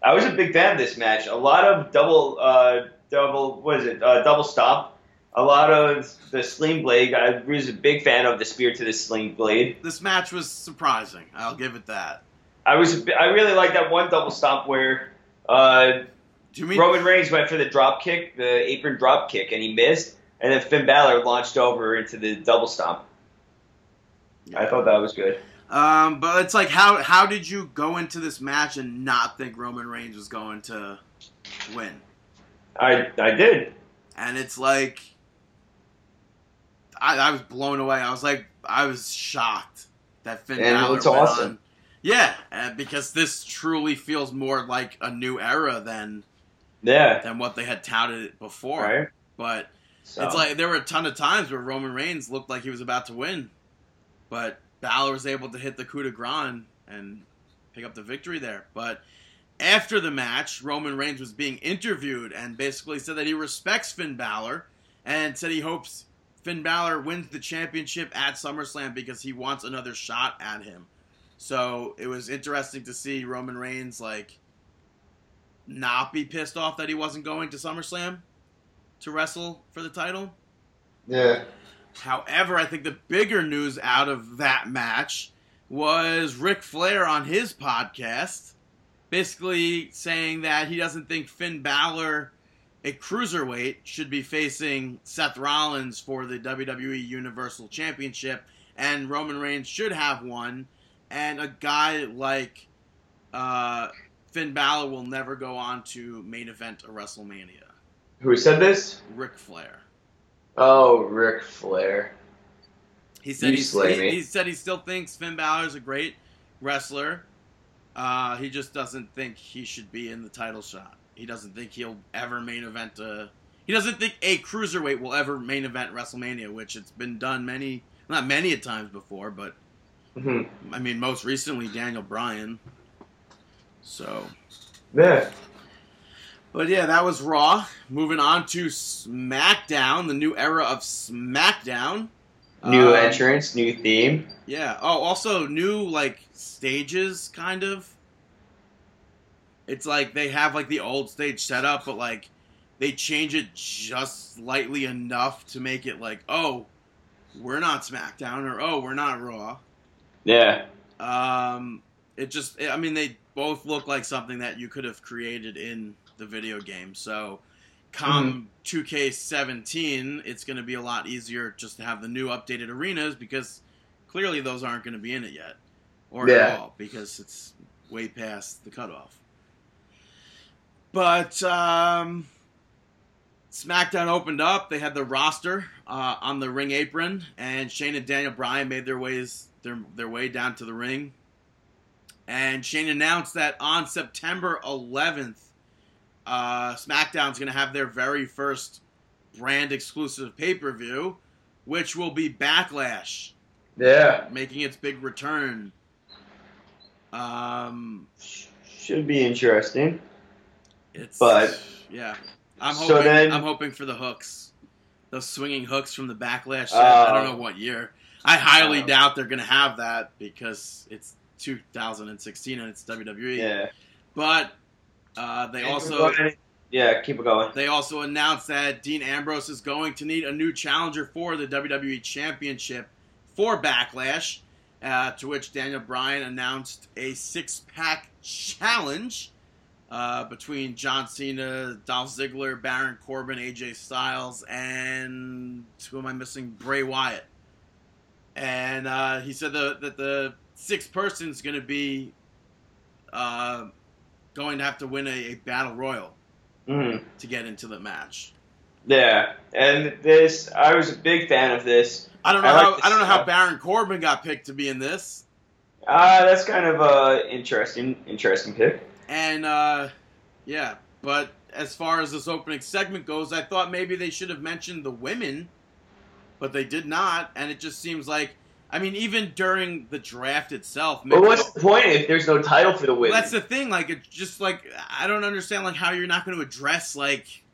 I was a big fan of this match. A lot of double, uh, double, what is it? Uh, double stomp. A lot of the sling blade. I was a big fan of the spear to the sling blade. This match was surprising. I'll give it that. I was, I really like that one double stomp where uh, Do you mean Roman Reigns went for the drop kick, the apron drop kick, and he missed, and then Finn Balor launched over into the double stomp. I thought that was good. Um, but it's like how how did you go into this match and not think Roman Reigns was going to win? I, I did. And it's like I, I was blown away. I was like I was shocked that Finn And Balor it's awesome. Yeah, uh, because this truly feels more like a new era than Yeah. than what they had touted it before. Right. But So. it's like there were a ton of times where Roman Reigns looked like he was about to win, but Balor was able to hit the coup de grace and pick up the victory there. But after the match, Roman Reigns was being interviewed and basically said that he respects Finn Balor and said he hopes Finn Balor wins the championship at SummerSlam because he wants another shot at him. So it was interesting to see Roman Reigns like not be pissed off that he wasn't going to SummerSlam to wrestle for the title. yeah. However, I think the bigger news out of that match was Ric Flair on his podcast basically saying that he doesn't think Finn Balor, a cruiserweight, should be facing Seth Rollins for the WWE Universal Championship, and Roman Reigns should have one, and a guy like uh, Finn Balor will never go on to main event a WrestleMania. Who said this? Ric Flair. Oh, Ric Flair. He said he, he, me. he said he still thinks Finn Balor is a great wrestler. Uh, he just doesn't think he should be in the title shot. He doesn't think he'll ever main event a. He doesn't think a cruiserweight will ever main event WrestleMania, which it's been done many, not many a times before, but hmm I mean most recently Daniel Bryan. So, Yeah. but yeah, that was Raw. Moving on to SmackDown, the new era of SmackDown. New Um, entrance, new theme. Yeah. Oh, also new like stages, kind of. It's like they have like the old stage set up, but like they change it just slightly enough to make it like, oh, we're not SmackDown or oh, we're not Raw. Yeah. Um, it just, I mean, they both look like something that you could have created in the video game. So, come 2K17, it's going to be a lot easier just to have the new updated arenas because clearly those aren't going to be in it yet, or at all, because it's way past the cutoff. But um, SmackDown opened up. They had the roster uh, on the ring apron, and Shane and Daniel Bryan made their ways their their way down to the ring. And Shane announced that on September 11th, uh, SmackDown's going to have their very first brand exclusive pay per view, which will be Backlash, Yeah, making its big return. Um, should be interesting. it's But- yeah, I'm So hoping then- I'm hoping for the hooks, those swinging hooks from the Backlash. Oh. I don't know what year. I highly Oh. doubt they're going to have that because it's 2016 and it's WWE. Yeah. But uh, they also. Yeah, keep it going. They also announced that Dean Ambrose is going to need a new challenger for the WWE Championship for Backlash. Uh, to which Daniel Bryan announced a six-pack challenge uh, between John Cena, Dolph Ziggler, Baron Corbin, AJ Styles, and who am I missing? Bray Wyatt. And uh, he said the, that the sixth person is going to be uh, going to have to win a, a battle royal hmm to get into the match. Yeah, and this I was a big fan of this. I don't know I how I don't know how. Baron Corbin got picked to be in this, Uh, that's kind of a interesting, interesting pick. and uh, yeah. But as far as this opening segment goes, I thought maybe they should have mentioned the women, but they did not, and it just seems like I mean, even during the draft itself, But what's the point if there's no title for the women? that's the thing. Like, it's just like I don't understand like how you're not going to address like,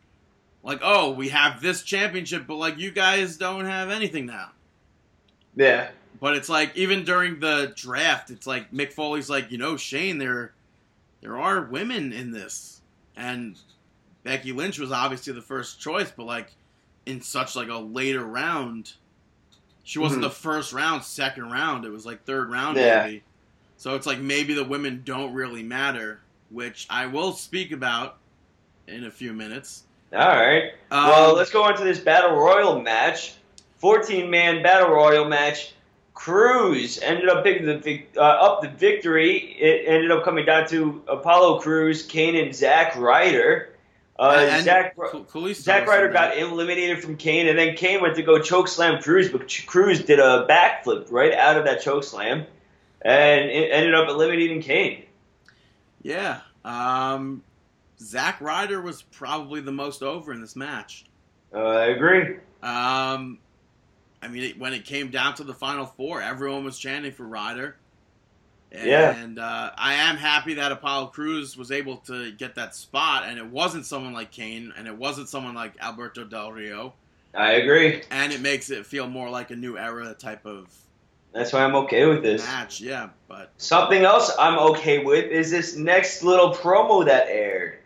like oh, we have this championship, but like you guys don't have anything now. yeah, But it's like even during the draft, it's like Mick Foley's like, you know, Shane, there, there are women in this, and Becky Lynch was obviously the first choice, but like in such like a later round, she wasn't Mhm. the first round, second round. It was like third round Yeah. maybe. So it's like maybe the women don't really matter, which I will speak about in a few minutes. all right. Um, well, let's go on to this battle royal match. 14 man battle royal match. Crews ended up picking the uh, up the victory. It ended up coming down to Apollo Crews, Kane, and Zack Ryder. Uh, Kal- Kalisto Zack Ryder got eliminated from Kane, and then Kane went to go choke slam Crews, but Crews did a backflip right out of that choke slam, and it ended up eliminating Kane. Yeah. Um, Zack Ryder was probably the most over in this match. Uh, I agree. Um, I mean, it, when it came down to the final four, everyone was chanting for Ryder. And, Yeah. uh, I am happy that Apollo Crews was able to get that spot, and it wasn't someone like Kane, and it wasn't someone like Alberto Del Rio, I agree. and it makes it feel more like a new era type of That's why I'm okay with this. match. Yeah, but Something else I'm okay with is this next little promo that aired.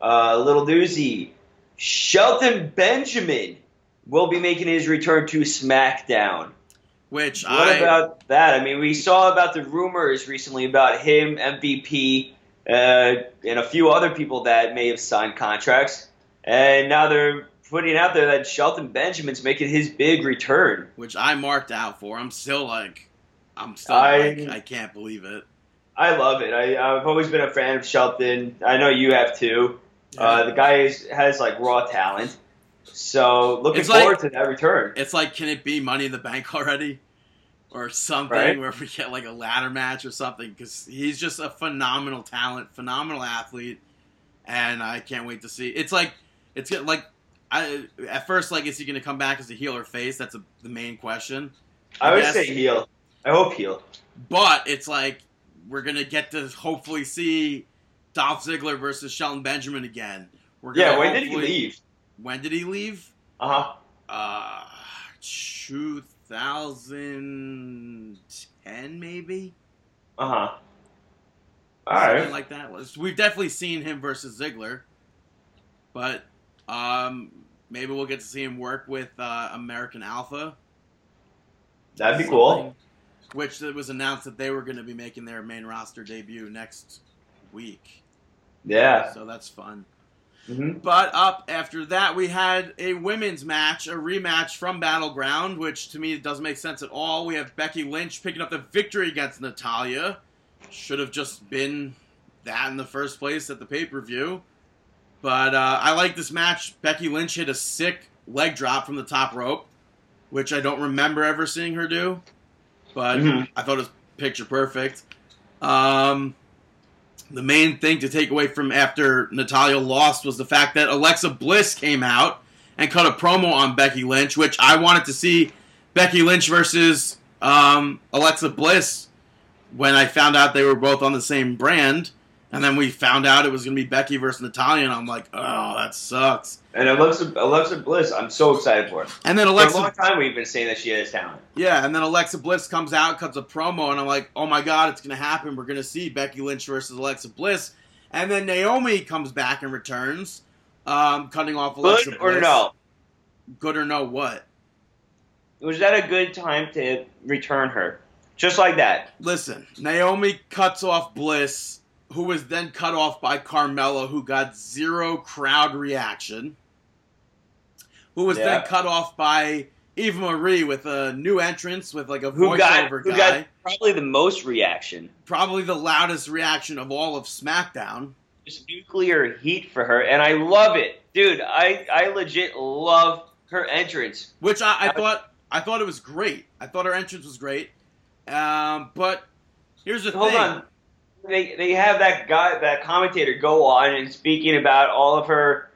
Uh, little doozy. Shelton Benjamin will be making his return to SmackDown. Which What I about that? I mean, we saw about the rumors recently about him, MVP, uh, and a few other people that may have signed contracts, and now they're putting out there that Shelton Benjamin's making his big return. which I marked out for. I'm still like, I'm still I- like, I can't believe it. I love it. I, I've always been a fan of Shelton. I know you have too. Uh, the guy is, has like raw talent. So looking It's like- forward to that return. It's like, can it be Money in the Bank already, or something Right. where we get like a ladder match or something? Because he's just a phenomenal talent, phenomenal athlete, and I can't wait to see. It's like, it's like, I at first like, is he going to come back as a heel or face? That's a, the main question. I would guess. say heel. I hope heel. But it's like we're gonna get to hopefully see Dolph Ziggler versus Shelton Benjamin again. We're Yeah. When did he leave? When did he leave? Uh huh. Uh, 2010 maybe. Uh huh. All Something right. like that. was. We've definitely seen him versus Ziggler, but um, maybe we'll get to see him work with uh, American Alpha. That'd be cool. Which it was announced that they were going to be making their main roster debut next week, Yeah. so that's fun. Hmm But up after that, we had a women's match, a rematch from Battleground, which to me doesn't make sense at all. We have Becky Lynch picking up the victory against Natalya. Should have just been that in the first place at the pay per view. But uh, I like this match. Becky Lynch hit a sick leg drop from the top rope, which I don't remember ever seeing her do. But Mhm. I thought it was picture perfect. Um, the main thing to take away from after Natalya lost was the fact that Alexa Bliss came out and cut a promo on Becky Lynch, which I wanted to see Becky Lynch versus um, Alexa Bliss when I found out they were both on the same brand. And then we found out it was going to be Becky versus Natalya, and I'm like, oh, that sucks. And Alexa, Alexa Bliss, I'm so excited for. It. And then For a long time, we've been saying that she has talent. yeah, and then Alexa Bliss comes out, cuts a promo, and I'm like, oh my god, it's going to happen. We're going to see Becky Lynch versus Alexa Bliss. And then Naomi comes back and returns, um, cutting off Alexa Good Bliss. or no? Good or no what? Was that a good time to return her? Just like that. Listen, Naomi cuts off Bliss, who was then cut off by Carmella, who got zero crowd reaction. Who was Yeah. then cut off by Eva Marie with a new entrance with like a Who got, voiceover who guy. got probably the most reaction? Probably the loudest reaction of all of SmackDown. Just nuclear heat for her, and I love it, dude. I I legit love her entrance. Which I, I thought I thought it was great. I thought her entrance was great. Um, but here's the Hold thing. on. They they have that guy, that commentator, go on and speaking about all of her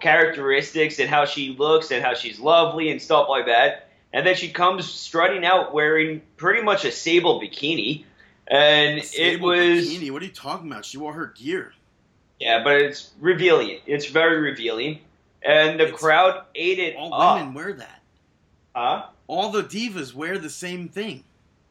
characteristics and how she looks and how she's lovely and stuff like that. And then she comes strutting out wearing pretty much a sable bikini, and it Sable was bikini. What are you talking about? She wore her gear. yeah, but it's revealing. It's very revealing, and the It's- crowd ate it All up. women wear that. Huh? All the divas wear the same thing.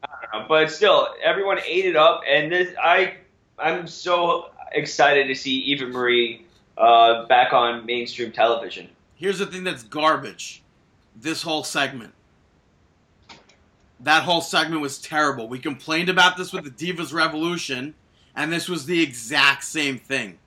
Uh, but still, everyone ate it up, and this, I, I'm so excited to see Eva Marie uh, back on mainstream television. Here's the thing that's garbage. This whole segment. That whole segment was terrible. We complained about this with the Divas Revolution, and this was the exact same thing.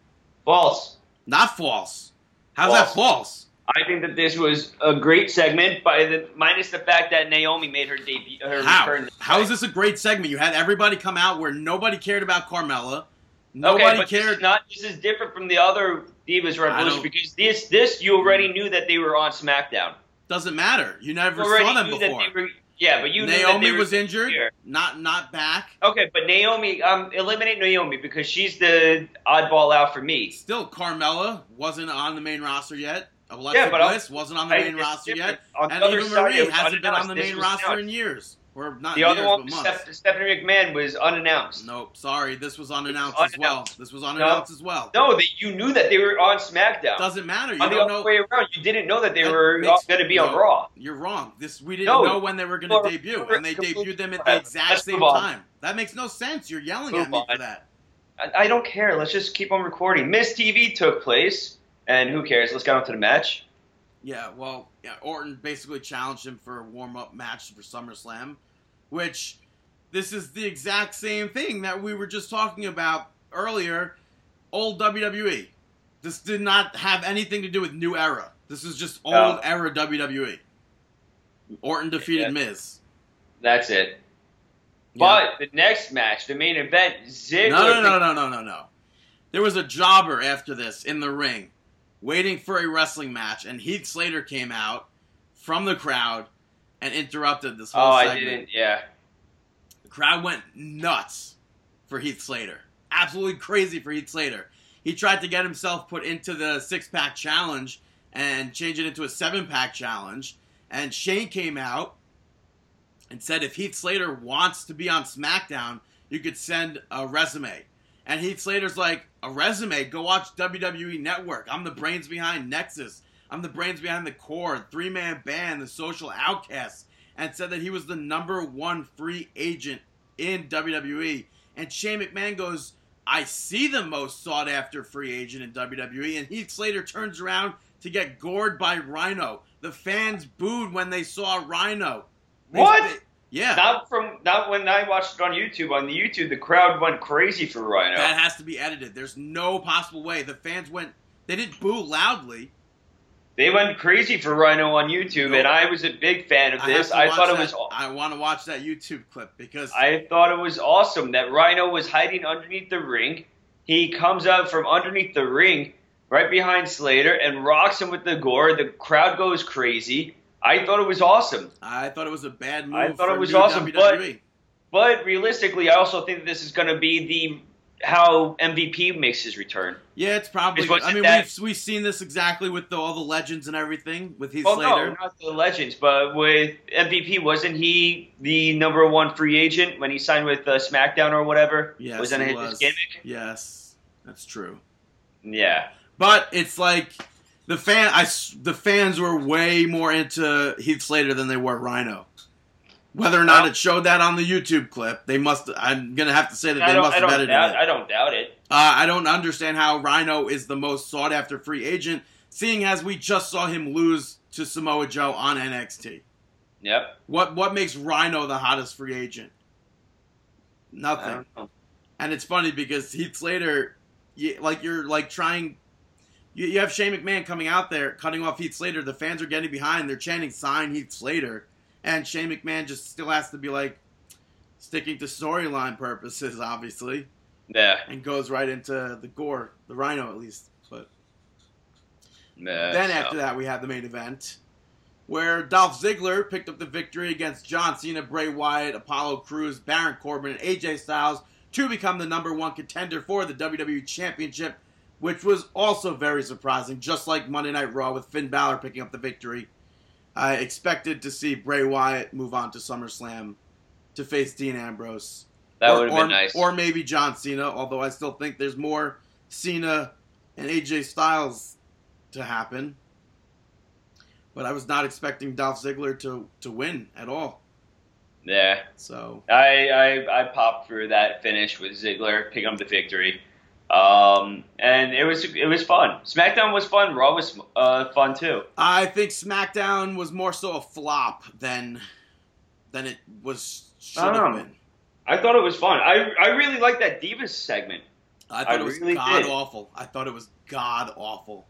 False. Not false. How's that False. I think that this was a great segment, by the minus the fact that Naomi made her debut. Her How? return. How is this a great segment? You had everybody come out where nobody cared about Carmella. Nobody okay, but This cared. is not. This is different from the other Divas Revolution because this, this you already knew that they were on SmackDown. Doesn't matter. You You never already saw them before. were. Yeah, but you Naomi was injured, here. not not back. Okay, but Naomi, um, eliminate Naomi because she's the oddball out for me. Still, Carmella wasn't on the main roster yet. Alexa Yeah, Bliss wasn't on the I- main roster different. yet. On And the other Eva side, Marie hasn't been on the main roster announced. in years. Or not The years, other one. Steph- Stephanie McMahon, was unannounced. Nope, sorry. This was unannounced It's as well. This was unannounced as well. No, they, you knew that they were on SmackDown. Doesn't matter. You on the other know. way around, you didn't know that they That were going to be on. Raw. You're wrong. This we didn't No, know when they were going to debut, and they debuted them at the exact same time. That makes no sense. You're yelling at me for that. I, I don't care. Let's just keep on recording. Miz TV took place, and who cares? Let's get on to the match. Yeah, well, yeah, Orton basically challenged him for a warm up match for SummerSlam, which this is the exact same thing that we were just talking about earlier. Old WWE. This did not have anything to do with new era. This is just oh. old No. era WWE. Orton defeated Yeah. Miz. That's it. Yeah. But the next match, the main event, Ziggler. No, no, no, no, no, no, no. There was a jobber after this in the ring, waiting for a wrestling match, and Heath Slater came out from the crowd and interrupted this whole Oh, I didn't. Yeah. The crowd went nuts for Heath Slater. Absolutely crazy for Heath Slater. He tried to get himself put into the six pack challenge and change it into a seven pack challenge. And Shane came out and said if Heath Slater wants to be on SmackDown, you could send a resume. And Heath Slater's like, a resume? Go watch WWE Network. I'm the brains behind Nexus. I'm the brains behind the Corre, three man band, the social outcasts and said that he was the number one free agent in WWE. And Shane McMahon goes, I see the most sought after free agent in WWE. And Heath Slater turns around to get gored by Rhino. The fans booed when they saw Rhino. They- What? they- yeah. Not not when I watched it on YouTube. On the YouTube, the crowd went crazy for Rhino. That has to be edited. There's no possible way. The fans went, they didn't boo loudly. They went crazy for Rhino on YouTube, Nope. and I was a big fan of this. I, thought it that- was. I want to watch that YouTube clip because I thought it was awesome that Rhino was hiding underneath the ring. He comes out from underneath the ring, right behind Slater and rocks him with the gore. The crowd goes crazy. I thought it was awesome. I thought it was a bad move. I thought it was awesome, but- WWE. But realistically, I also think that this is going to be the how MVP makes his return. yeah, it's probably. I mean, that- we've we've seen this exactly with the, all the legends and everything with Heath Oh Slater. no, not the legends, but with MVP, wasn't he the number one free agent when he signed with uh, SmackDown or whatever? Yes, wasn't it was. his gimmick? Yes, that's true. Yeah, But it's like the fan. I the fans were way more into Heath Slater than they were Rhino. Whether or not it showed that on the YouTube clip, they must. I'm gonna have to say that I they must have edited doubt. it. I don't doubt it. Uh, I don't understand how Rhino is the most sought after free agent, seeing as we just saw him lose to Samoa Joe on NXT. Yep. What what makes Rhino the hottest free agent? Nothing. And it's funny because Heath Slater, you, like you're like trying. You, you have Shane McMahon coming out there cutting off Heath Slater. The fans are getting behind. They're chanting "Sign Heath Slater," and Shane McMahon just still has to be like sticking to storyline purposes, obviously, Yeah. and goes right into the gore, the Rhino at least. But yeah then after that, we had the main event where Dolph Ziggler picked up the victory against John Cena, Bray Wyatt, Apollo Crews, Baron Corbin, and AJ Styles to become the number one contender for the WWE Championship, which was also very surprising, just like Monday Night Raw with Finn Balor picking up the victory. I expected to see Bray Wyatt move on to SummerSlam to face Dean Ambrose. that Or- would have or- been nice. Or maybe John Cena, although I still think there's more Cena and AJ Styles to happen. But I was not expecting Dolph Ziggler to, to win at all. yeah. So I, I I popped for that finish with Ziggler picking up the victory. Um, and it was it was fun. SmackDown was fun. Raw was uh, fun too. I think SmackDown was more so a flop than than it was should have Oh. been. I thought it was fun. I I really liked that Divas segment. I thought I it was really god did. awful. I thought it was god awful.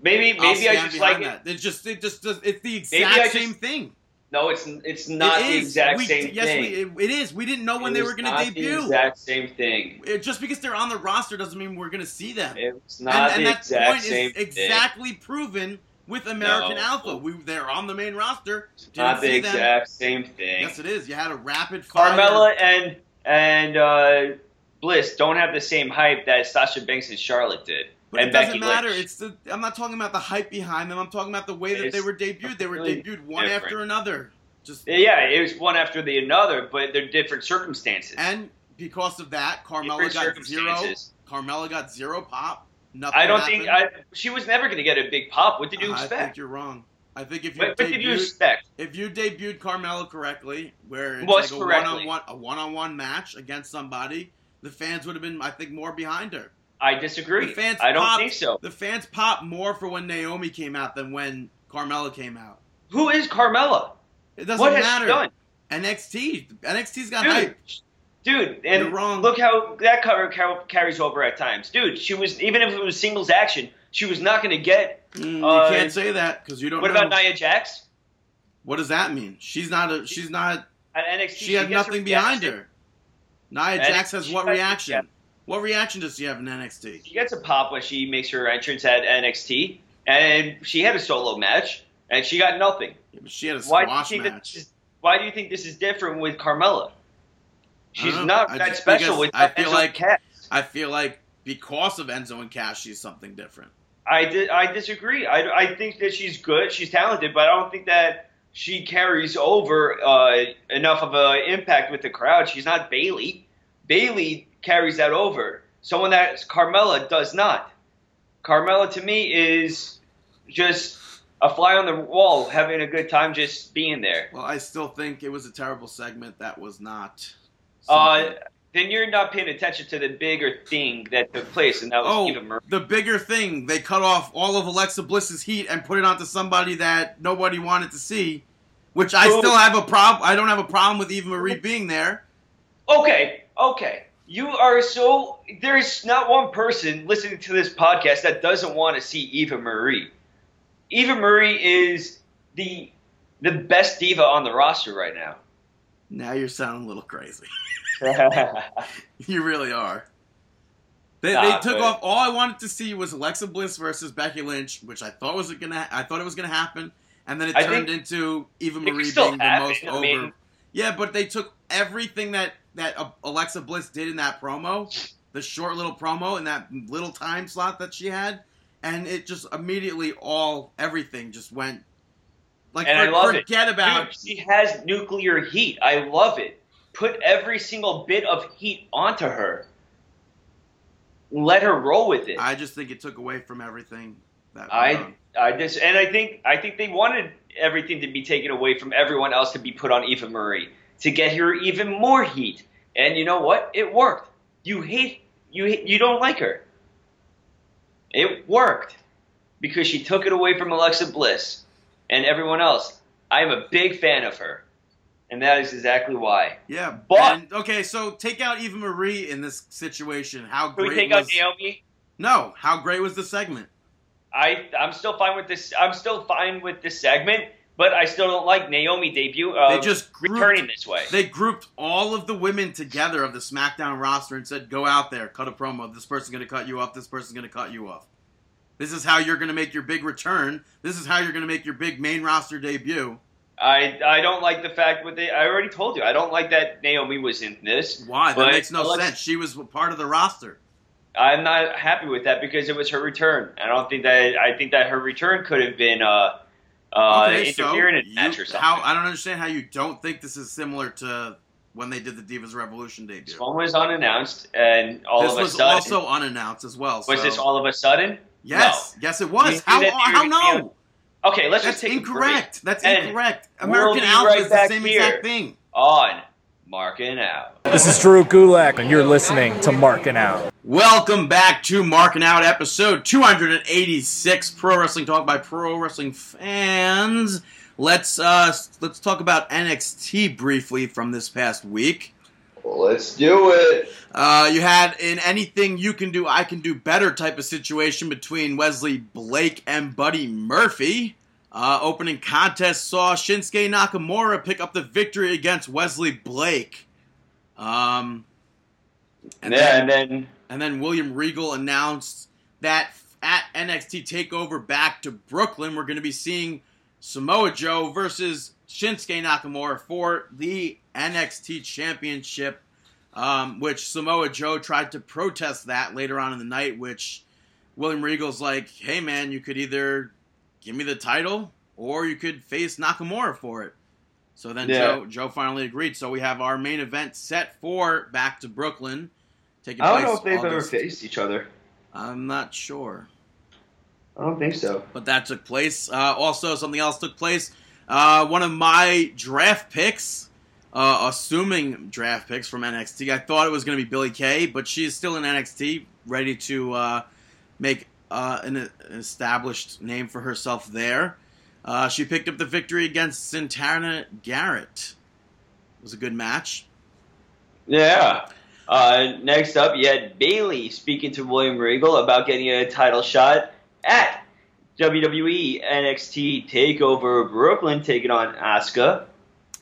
Maybe maybe I just like it. that. It just it just does it's the I exact just- same thing. No, it's it's not It the exact We- same yes, thing. we, it, it is. We didn't know when It they were going to not debut. The exact same thing. It- just because they're on the roster doesn't mean we're going to see them. It's not and and the that exact point same is thing. exactly proven with American No. Alpha. We they're on the main roster. It's Didn't not the see them. exact same thing. Yes, it is. You had a rapid fire. Carmella and and uh, Bliss don't have the same hype that Sasha Banks and Charlotte did. But and it doesn't Becky matter. Lynch. It's the. I'm not talking about the hype behind them. I'm talking about the way that they were debuted. They were completely debuted one different. after another. Just Yeah, it was one after the another, but they're different circumstances. and because of that, Carmella different got zero. Carmella got zero pop. Nothing. I don't happened. think I, she was never going to get a big pop. What did you expect I think you're wrong. I think if you What, what did you expect? if you debuted Carmella correctly, where it's Was like a correctly. one-on-one a one-on-one match against somebody, the fans would have been, I think, more behind her. I disagree. The fans I don't popped- think so. The fans popped more for when Naomi came out than when Carmella came out. Who is Carmella? It doesn't What has matter. she done? NXT, NXT's got Dude, hype. dude, and You're wrong. look how that cover carries over at times. Dude, she was even if it was singles action, she was not going to get. Mm, uh, you can't say that because you don't What know. about Nia Jax what does that mean? She's not a. She's not. at NXT? She had gets her nothing behind her. Nia And Jax has what reaction? yeah. What reaction does she have in NXT? She gets a pop when she makes her entrance at NXT, and she had a solo match, and she got nothing. Yeah, she had a Why do you squash think match. this is, Why do you think this is different with Carmella? She's don't I that special with I feel Enzo like- Cass. I feel like because of Enzo and Cass, she's something different. I did. I disagree. I, I think that she's good. She's talented, but I don't think that she carries over uh, enough of an impact with the crowd. She's not Bayley. Bayley carries that over. Someone that Carmella does not. Carmella to me is just a fly on the wall, having a good time, just being there. Well, I still think it was a terrible segment. That was not. Uh, then you're not paying attention to the bigger thing that took place, and that was oh, Eva Marie. the bigger thing. They cut off all of Alexa Bliss's heat and put it onto somebody that nobody wanted to see. Which I still have a problem. I don't have a problem with Eva Marie being there. Okay, okay. You are so. There's not one person listening to this podcast that doesn't want to see Eva Marie. Eva Marie is the the best diva on the roster right now. Now you're sounding a little crazy. you really are. They, Nah, they took but- off. All I wanted to see was Alexa Bliss versus Becky Lynch, which I thought was gonna. I thought it was gonna happen, and then it I turned into Eva it Marie being the most I over. mean- yeah, but they took everything that that uh, Alexa Bliss did in that promo, the short little promo in that little time slot that she had, and it just immediately all everything just went. Like And I for- love it. forget about Dude, she has nuclear heat. I love it. Put every single bit of heat onto her. Let her roll with it. I just think it took away from everything. That I I just and I think I think they wanted everything to be taken away from everyone else to be put on Eva Marie to get her even more heat. And you know what? It worked. You hate you you don't like her. It worked because she took it away from Alexa Bliss and everyone else. I am a big fan of her, and that is exactly why. yeah, but- and- okay, so take out Eva Marie in this situation. How Can we great take was out Naomi? no? How great was the segment? I I'm still fine with this. I'm still fine with this segment, but I still don't like Naomi debut. Uh, They just grouped- returning this way. They grouped all of the women together of the SmackDown roster and said, "Go out there, cut a promo. This person's going to cut you off. This person's going to cut you off. This is how you're going to make your big return. This is how you're going to make your big main roster debut." I I don't like the fact what they. I already told you. I don't like that Naomi was in this. Why? That makes no Alexa- sense. She was part of the roster. I'm not happy with that because it was her return. I don't think that. I think that her return could have been uh, uh, Okay, so interfering in a you- match or something. How I don't understand how you don't think this is similar to when they did the Divas Revolution debut. this one was unannounced, and all this of a sudden. This was also unannounced as well. was so- this all of a sudden? Yes, yes, it was. How? How no? Gonna Okay, let's That's just take a break incorrect. That's And incorrect. we'll American be Alpha right is the same exact thing. on Marking Out. This is Drew Gulak, and you're listening to Marking Out. Welcome back to Marking Out episode 286 Pro Wrestling Talk by Pro Wrestling fans. Let's uh let's talk about NXT briefly from this past week. Let's do it. Uh, you had an anything you can do, I can do better type of situation between Wesley Blake and Buddy Murphy. Uh, opening contest saw Shinsuke Nakamura pick up the victory against Wesley Blake. Um, and yeah, then and then and then William Regal announced that at NXT Takeover back to Brooklyn, we're going to be seeing Samoa Joe versus Shinsuke Nakamura for the NXT Championship. Um, which Samoa Joe tried to protest that later on in the night, which William Regal's like, hey man, you could either give me the title or you could face Nakamura for it. So then Yeah. Joe Joe finally agreed. So we have our main event set for back to Brooklyn. Taking I don't place know if they've ever faced each other. I'm not sure, I don't think so. but that took place. Uh, also, something else took place. Uh, one of my draft picks, uh, assuming draft picks from NXT, I thought it was going to be Billie Kay, but she is still in NXT, ready to uh, make uh, an, an established name for herself there. Uh, she picked up the victory against Santana Garrett. It was a good match. Yeah. Uh, next up, you had Bayley speaking to William Regal about getting a title shot at WWE NXT Takeover Brooklyn, taking on Asuka.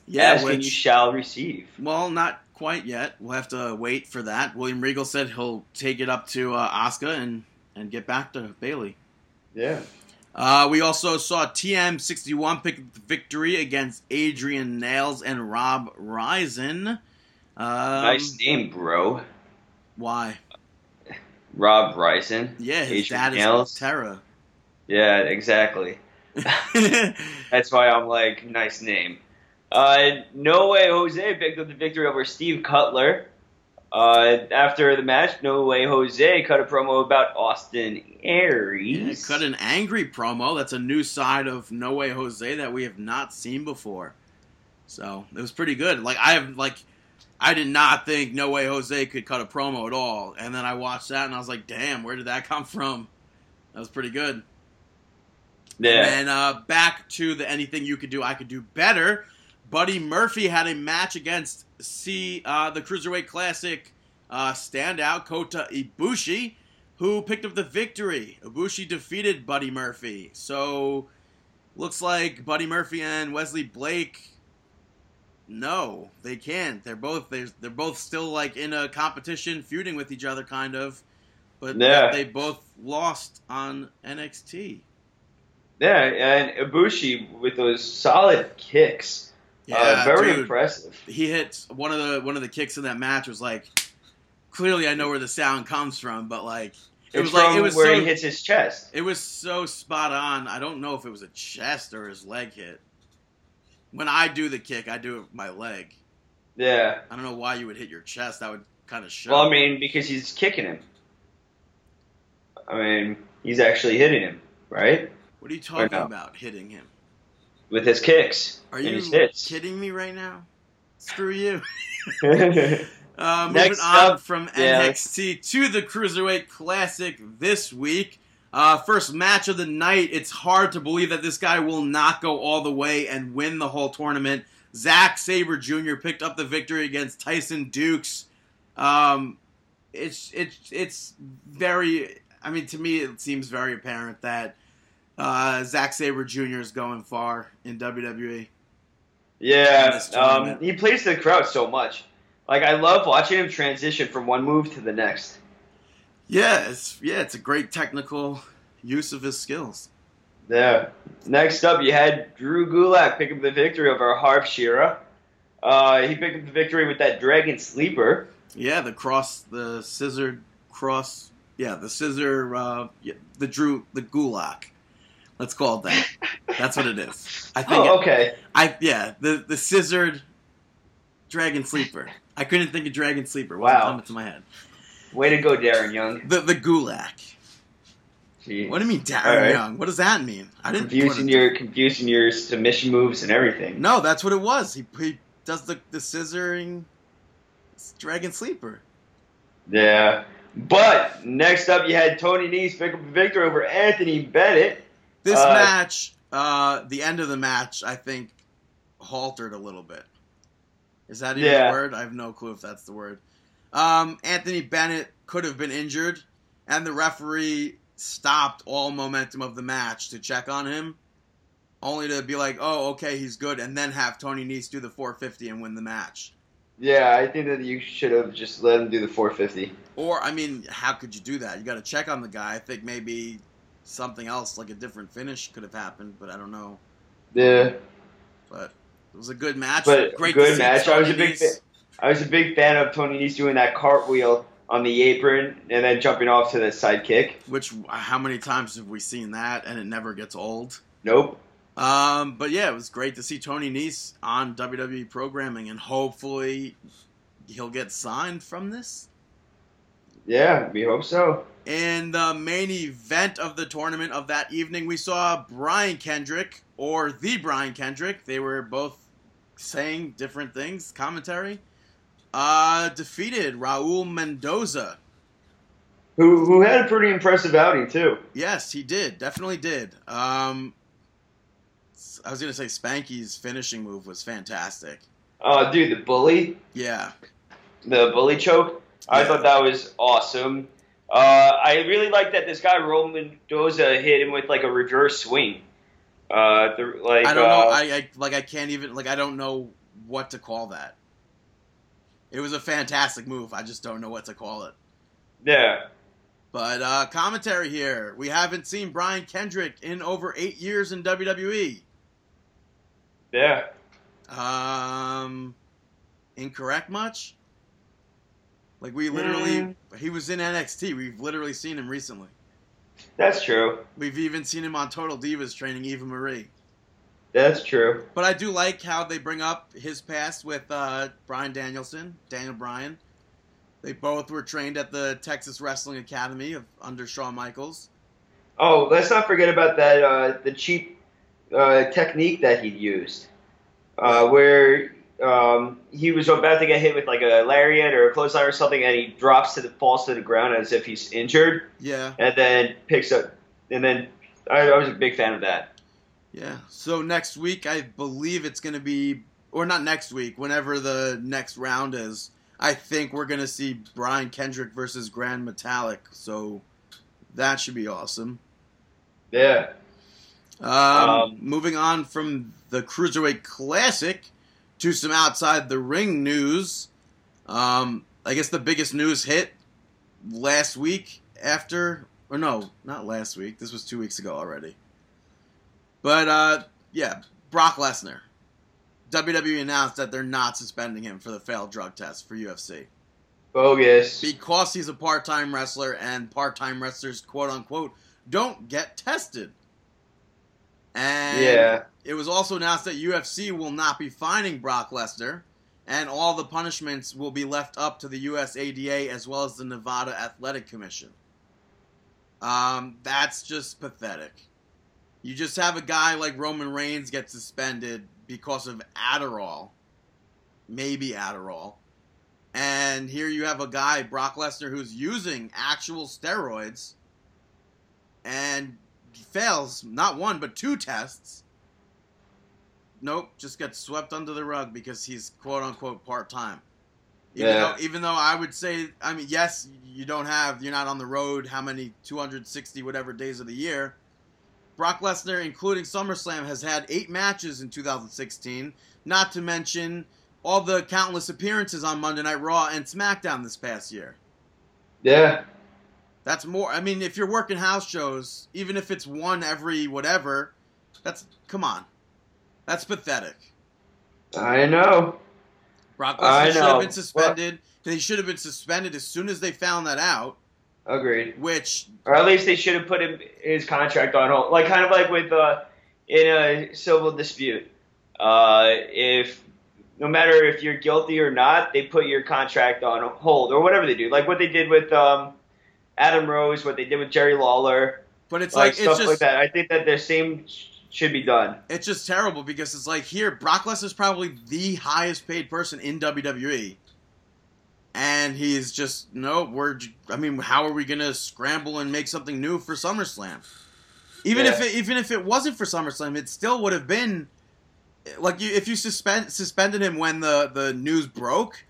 Yeah, asking which you shall receive. Well, not quite yet. We'll have to wait for that. William Regal said he'll take it up to uh, Asuka and and get back to Bayley. Yeah. Uh, we also saw TM61 pick up the victory against Adrian Nails and Rob Risen. Um, nice name, bro. Why? Rob Bryson. Yeah, his Adrian dad is Nails. Terra. Yeah, exactly. That's why I'm like, nice name. Uh, no way Jose picked up the victory over Steve Cutler. Uh, after the match, No Way Jose cut a promo about Austin Yeah, Aries. cut an angry promo. That's a new side of No Way Jose that we have not seen before. So it was pretty good. Like I have like I did not think No Way Jose could cut a promo at all. And then I watched that and I was like, damn, where did that come from? That was pretty good. Yeah. And uh, back to the anything you could do, I could do better. Buddy Murphy had a match against C, uh, the Cruiserweight Classic uh, standout Kota Ibushi, who picked up the victory. Ibushi defeated Buddy Murphy. So looks like Buddy Murphy and Wesley Blake. No, they can't. They're both they're, they're both still like in a competition, feuding with each other, kind of. but Yeah. they both lost on NXT. Yeah, and Ibushi with those solid kicks. uh, very dude. impressive. he hit one of the one of the kicks in that match was like clearly I know where the sound comes from, but like it It's was like it was where so he hits his chest. it was so spot on. I don't know if it was a chest or his leg hit. When I do the kick, I do it with my leg. Yeah. I don't know why you would hit your chest. That would kind of show. Well, I mean, because he's kicking him. I mean, he's actually hitting him, right? What are you talking no. about? Hitting him? With his kicks. Are you kidding me right now? Screw you. Uh, moving Next on up- from yeah. NXT to the Cruiserweight Classic this week. Uh, first match of the night. It's hard to believe that this guy will not go all the way and win the whole tournament. Zack Sabre Jr. picked up the victory against Tyson Dukes. Um, it's it's it's very. I mean, to me, it seems very apparent that uh, Zack Sabre Jr. is going far in. WWE. in this um, he plays the crowd so much. Like, I love watching him transition from one move to the next. Yeah, it's yeah, it's a great technical use of his skills. Yeah. Next up, you had Drew Gulak pick up the victory over Harv Sihra. Uh, he picked up the victory with that Dragon Sleeper. Yeah, the cross, the scissor cross. Yeah, the scissor. Uh, yeah, the Drew, the Gulak. Let's call it that. That's what it is. I oh, think. Oh, okay. I yeah, the the scissored dragon sleeper. I couldn't think of dragon sleeper. Wasn't Wow. coming to my head. Way to go, Darren Young. The the Gulak. Gee. What do you mean, Darren right. Young? What does that mean? I didn't. confusing your confusing your submission moves and everything. No, that's what it was. He he does the the scissoring dragon sleeper. Yeah. But next up, you had Tony Nese pick up a victory over Anthony Bennett. This Uh, match, uh, the end of the match, I think, haltered a little bit. Is that even Yeah. the word? I have no clue if that's the word. Um, Anthony Bennett could have been injured, and the referee stopped all momentum of the match to check on him, only to be like, "Oh, okay, he's good," and then have Tony Nese do the 450 and win the match. Yeah, I think that you should have just let him do the 450. Or, I mean, how could you do that? You got to check on the guy. I think maybe something else, like a different finish, could have happened, but I don't know. Yeah. But it was a good match. But Great good match. I was a big fan. I was a big fan of Tony Nese doing that cartwheel on the apron and then jumping off to the side kick. Which how many times have we seen that and it never gets old? Nope. Um, but yeah, it was great to see Tony Nese on WWE programming, and hopefully he'll get signed from this. Yeah, we hope so. In the main event of the tournament of that evening, we saw Brian Kendrick or the Brian Kendrick. They were both saying different things. Commentary. Uh, defeated Raul Mendoza. Who who had a pretty impressive outing too. Yes, he did. Definitely did. Um, I was gonna say Spanky's finishing move was fantastic. Oh, dude, the bully, Yeah, the bully choke. I thought that was awesome. Uh, I really like that this guy Roman Mendoza hit him with like a reverse swing. Uh, the, like I don't know. uh, I, I like. I can't even like. I don't know what to call that. It was a fantastic move. I just don't know what to call it. yeah. But uh, commentary here. We haven't seen Brian Kendrick in over eight years in WWE. Yeah. Um, incorrect much? Like we literally, Mm. he was in NXT. We've literally seen him recently. That's true. We've even seen him on Total Divas training Eva Marie. That's true. But I do like how they bring up his past with uh, Bryan Danielson, Daniel Bryan. They both were trained at the Texas Wrestling Academy of under Shawn Michaels. Oh, let's not forget about that uh, the cheap uh, technique that he used, uh, where um, he was about to get hit with like a lariat or a clothesline or something, and he drops to the falls to the ground as if he's injured, Yeah, and then picks up, and then I, I was a big fan of that. yeah. So next week, I believe it's going to be, or not next week, whenever the next round is. I think we're going to see Brian Kendrick versus Gran Metalik. So that should be awesome. Yeah. Um, Um, moving on from the Cruiserweight Classic to some outside the ring news. Um, I guess the biggest news hit last week after, or no, not last week. This was two weeks ago already. But uh, yeah, Brock Lesnar. WWE announced that they're not suspending him for the failed drug test for UFC Bogus. because he's a part-time wrestler and part-time wrestlers, quote unquote, don't get tested. And Yeah. it was also announced that UFC will not be fining Brock Lesnar, and all the punishments will be left up to the USADA as well as the Nevada Athletic Commission. Um, that's just pathetic. You just have a guy like Roman Reigns get suspended because of Adderall, maybe Adderall, and here you have a guy Brock Lesnar who's using actual steroids, and fails not one but two tests. Nope, just gets swept under the rug because he's quote unquote part time. Even Yeah. though even though I would say I mean yes, you don't have you're not on the road how many 260 whatever days of the year. Brock Lesnar, including SummerSlam, has had eight matches in 2016, not to mention all the countless appearances on Monday Night Raw and SmackDown this past year. Yeah. That's more. I mean, if you're working house shows, even if it's one every whatever, that's come on, that's pathetic. I know. Brock Lesnar should have been suspended. He should have been suspended as soon as they found that out. Agreed. Which Or at least they should have put him, his contract on hold. Like kind of like with uh, in a civil dispute. Uh, if no matter if you're guilty or not, they put your contract on hold or whatever they do. Like what they did with um, Adam Rose, what they did with Jerry Lawler, but it's like, like, stuff just like that. I think that the same should be done. it's just terrible because it's like here Brock Lesnar's probably the highest paid person in WWE. And he's just no. We're. I mean, how are we gonna scramble and make something new for SummerSlam? Even if it, even if it wasn't for SummerSlam, it still would have been like you, if you suspend suspended him when the the news broke,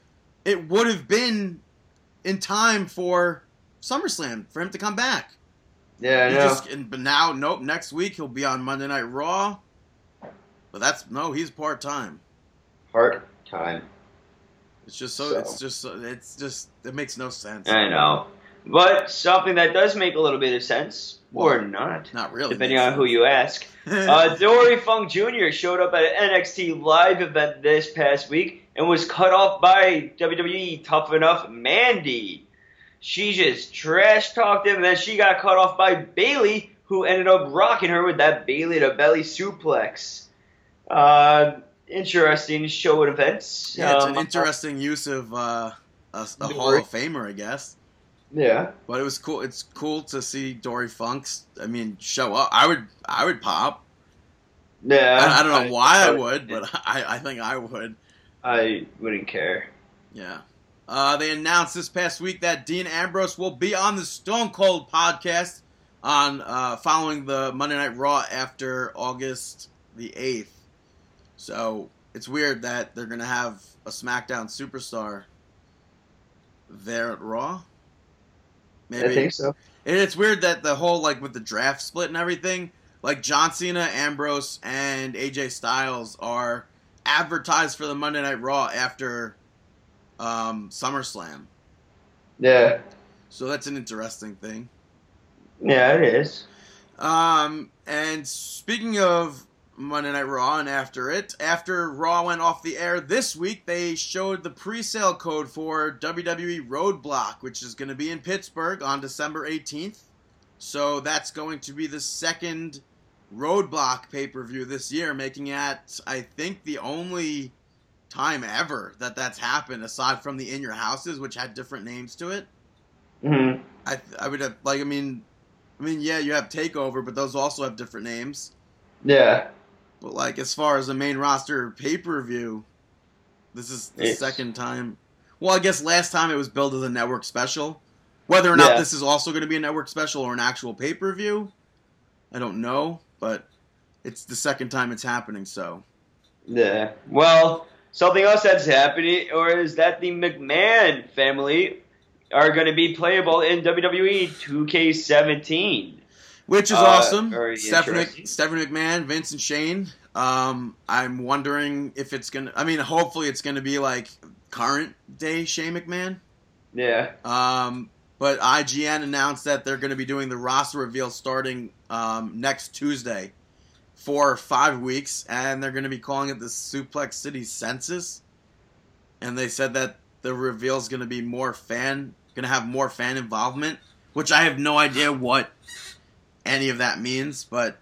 it would have been in time for SummerSlam for him to come back. Yeah, I know. just, and, but now, nope. Next week he'll be on Monday Night Raw. But that's no, he's part time. Part time. It's just so, So. It's just. It's just. It makes no sense. I know. But something that does make a little bit of sense, or not, Not really. depending on who you ask. Uh, Dory Funk Jr. showed up at an NXT live event this past week and was cut off by WWE Tough Enough Mandy. She just trash talked him, and then she got cut off by Bayley, who ended up rocking her with that Bayley to belly suplex. Uh, interesting show at events. yeah, it's an Um, interesting use of uh, a, a Hall of Famer, I guess. Yeah. But it was cool. It's cool to see Dory Funk's. I mean, show up. I would. I would pop. Yeah. I, I don't know why I I- would, but I, I think I would. I wouldn't care. Yeah. Uh, they announced this past week that Dean Ambrose will be on the Stone Cold podcast on uh, following the Monday Night Raw after August the eighth. So it's weird that they're gonna have a SmackDown superstar there at Raw. Maybe I think so. and it's weird that the whole like with the draft split and everything, like John Cena, Ambrose, and AJ Styles are advertised for the Monday Night Raw after um, SummerSlam. Yeah. So that's an interesting thing. Yeah, it is. Um, and speaking of Monday Night Raw and after it, after Raw went off the air this week, they showed the pre-sale code for WWE Roadblock, which is going to be in Pittsburgh on December 18th. So that's going to be the second Roadblock pay-per-view this year, making it, I think, the only time ever that that's happened, aside from the In Your Houses, which had different names to it. hmm I I would have like I mean, I mean yeah, you have Takeover, but those also have different names. Yeah. But like as far as the main roster pay per view, this is the It's- second time. Well, I guess last time it was billed as a network special. Whether or not Yeah. this is also going to be a network special or an actual pay per view, I don't know. But it's the second time it's happening, so Yeah. Well, something else that's happening, or is that the McMahon family are going to be playable in WWE 2K17? which is Uh, awesome. Stephanie. Stephanie McMahon, Vince, and Shane. Um, I'm wondering if it's gonna. I mean, hopefully it's gonna be like current day Shane McMahon. Yeah. Um, But IGN announced that they're going to be doing the roster reveal starting um, next Tuesday for five weeks, and they're going to be calling it the Suplex City Census. And they said that the reveal is going to be more fan, going to have more fan involvement, which I have no idea what any of that means, but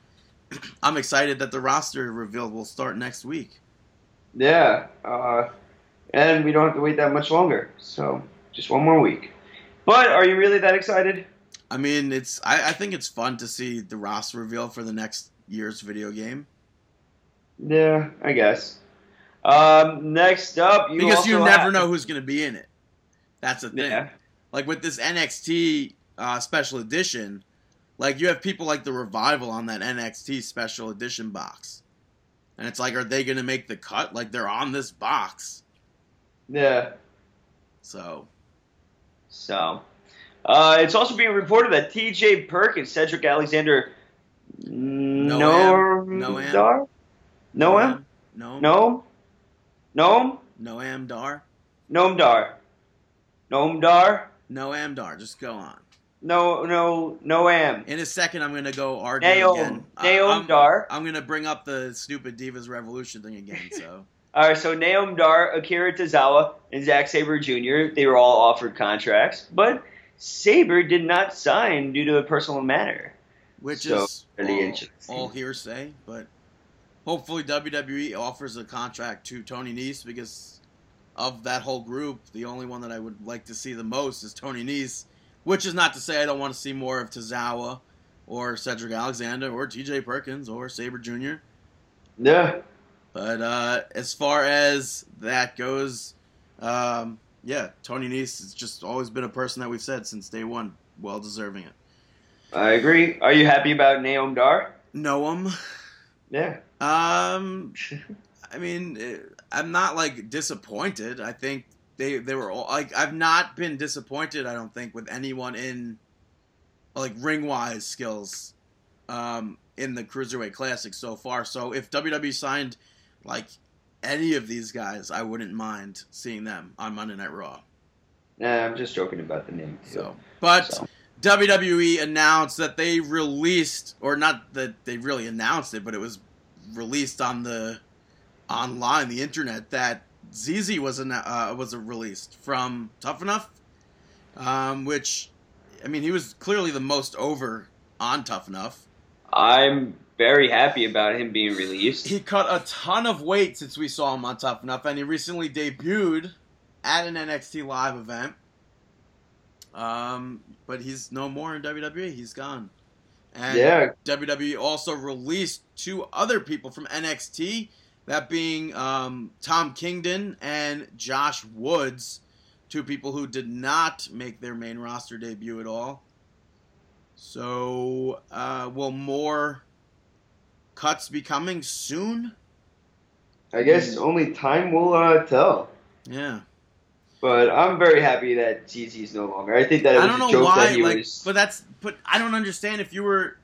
I'm excited that the roster reveal will start next week. Yeah, uh, and we don't have to wait that much longer. So just one more week. But are you really that excited? I mean, it's I, I think it's fun to see the roster reveal for the next year's video game Yeah, I guess. Um, next up, you because you never have- know who's going to be in it. That's the thing. Yeah, Like with this NXT uh, special edition, like you have people like the revival on that NXT special edition box, and it's like, are they going to make the cut? Like they're on this box, yeah. so So, uh, it's also being reported that T.J. Perkins, and Cedric Alexander, Noam. Noam, Dar, Noam, no, Noam, Noam, Noam Dar, Noam Dar, Noam Dar, Noam Dar. Just go on. no, no, Noam, In a second, I'm gonna go argue Naom, again. I- Naom I'm, Dar. I'm gonna bring up the stupid Divas Revolution thing again. So All right, so Naom Dar, Akira Tozawa, and Zack Sabre Jr. They were all offered contracts, but Sabre did not sign due to a personal matter. Which So, is all, all hearsay, but hopefully WWE offers a contract to Tony Nese because of that whole group, the only one that I would like to see the most is Tony Nese. Which is not to say I don't want to see more of Tozawa or Cedric Alexander or T.J. Perkins or Sabre Jr. Yeah, But uh, as far as that goes, um, yeah, Tony Nese has just always been a person that we've said since day one, well deserving it. I agree. Are you happy about Naom Dar? Know him. Yeah. Um, I mean, eh, I'm not like disappointed. I think they they were all like I've not been disappointed. I don't think with anyone in like ring wise skills um, in the cruiserweight classic so far. So if WWE signed like any of these guys, I wouldn't mind seeing them on Monday Night Raw. Nah, I'm just joking about the name. Too. So, but So. WWE announced that they released, or not that they really announced it, but it was released on the online, the internet, that ZZ was anno- uh, was released from Tough Enough, um, which, I mean, he was clearly the most over on Tough Enough. I'm very happy about him being released. He cut a ton of weight since we saw him on Tough Enough, and he recently debuted at an NXT live event. Um, but he's no more in WWE. He's gone. And yeah, WWE also released two other people from NXT, that being um, Tom Kingdon and Josh Woods, two people who did not make their main roster debut at all. So, uh, will more cuts be coming soon? I guess only time will uh, tell. Yeah. But I'm very happy that ZZ's no longer. I think that it was I don't a know joke why, that he like, was. but that's, but I don't understand if you were,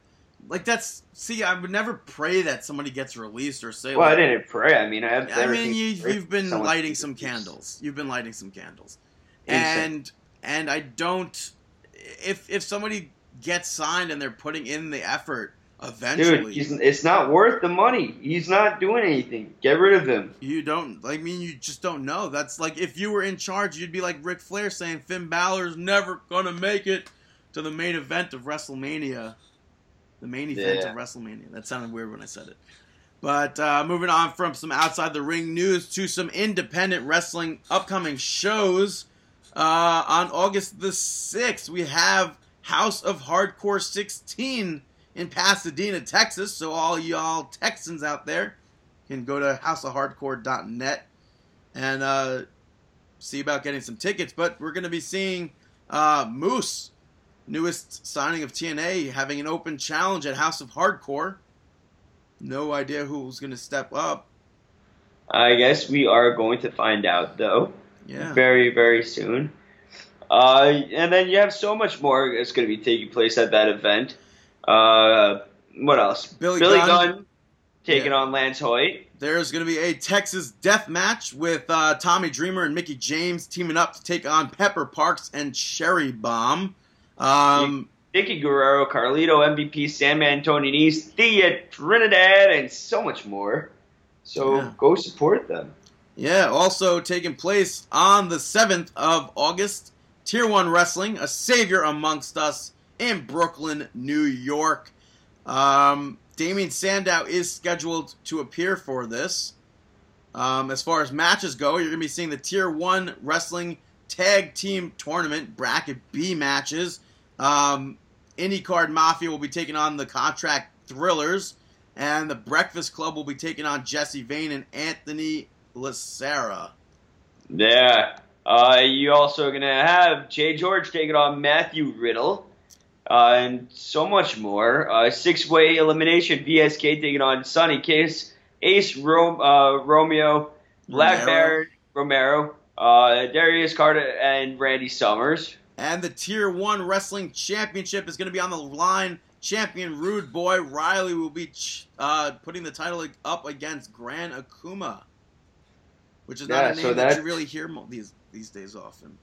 like, that's, see, I would never pray that somebody gets released or say, well, I didn't pray. I mean, I have. I mean, you, you've been lighting some released. candles. You've been lighting some candles, Insane. and and I don't. If if somebody gets signed and they're putting in the effort, eventually Dude, he's, it's not worth the money. He's not doing anything. Get rid of him. you don't. I mean, you just don't know. That's like if you were in charge, you'd be like Ric Flair saying Finn Balor's never gonna make it to the main event of WrestleMania. The main event Yeah. of WrestleMania. That sounded weird when I said it. But uh, moving on from some outside the ring news to some independent wrestling upcoming shows. Uh, on August the 6th, we have House of Hardcore 16 in Pasadena, Texas. So, all y'all Texans out there can go to houseofhardcore.net and uh, see about getting some tickets. But we're going to be seeing uh, Moose, newest signing of TNA, having an open challenge at House of Hardcore. No idea who's going to step up. I guess we are going to find out though. Yeah. very very soon. Uh, and then you have so much more that's going to be taking place at that event. Uh, what else? Billy Gunn, Gunn. taking Yeah. on Lance Hoyt. There's going to be a Texas death match with uh, Tommy Dreamer and Mickie James teaming up to take on Pepper Parks and Cherry Bomb. Um, Vickie Guerrero, Carlito, MVP, Sandman, Tony Nese, Thea, Trinidad, and so much more. So Yeah. go support them. Yeah, also taking place on the 7th of August, Tier 1 Wrestling, a savior amongst us in Brooklyn, New York. Um, Damien Sandow is scheduled to appear for this. Um, as far as matches go, you're going to be seeing the Tier 1 Wrestling Tag Team Tournament Bracket B matches. Um, IndyCard Mafia will be taking on the Contract Thrillers, and the Breakfast Club will be taking on Jesse Vane and Anthony Lacera. Yeah. Uh, you also gonna have Jay George taking on Matthew Riddle, uh, and so much more. Uh, six-way elimination: VSK taking on Sonny Kiss, Ace Ro- uh, Romeo, Black Romero. Baron Romero, uh, Darius Carter, and Randy Summers. And the Tier 1 Wrestling Championship is going to be on the line. Champion Rude Boy Riley will be ch- uh, putting the title up against Gran Akuma, which is not Yeah, a name so that- you really hear mo- these these days often.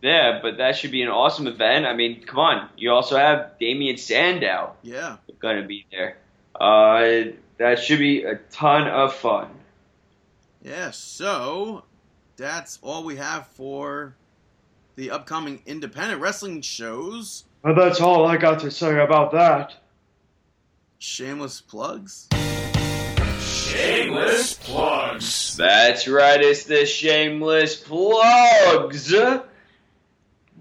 Yeah, but that should be an awesome event. I mean, come on. You also have Damien Sandow Yeah. gonna be there. Uh, that should be a ton of fun. Yeah, so that's all we have for the upcoming independent wrestling shows. Well, that's all I got to say about that. Shameless plugs. Shameless plugs. That's right, it's the shameless plugs.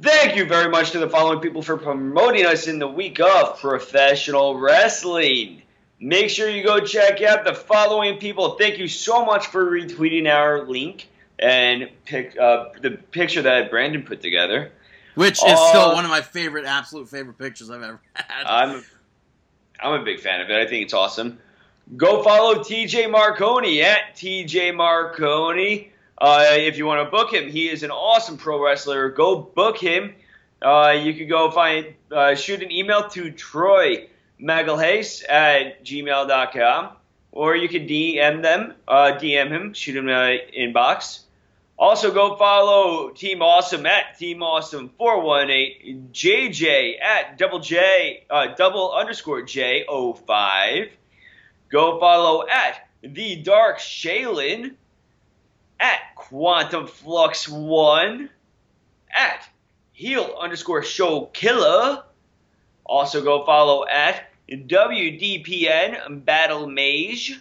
Thank you very much to the following people for promoting us in the week of professional wrestling. Make sure you go check out the following people. Thank you so much for retweeting our link and pick uh, the picture that Brandon put together. Which is Uh, still one of my favorite, absolute favorite pictures I've ever had. I'm I'm a big fan of it. I think it's awesome. Go follow TJ Marconi at TJ Marconi. Uh, if you want to book him, he is an awesome pro wrestler. Go book him. Uh, you can go find uh, shoot an email to Troy Magalhaes at gmail.com or you can DM them, uh, DM him, shoot him an inbox. Also, go follow Team Awesome at Team Awesome four one eight, JJ at double J uh, double underscore J05. Go follow at the Dark Shaylin, at Quantum Flux one, at Heel underscore Show Killer. Also, go follow at WDPN Battle Mage.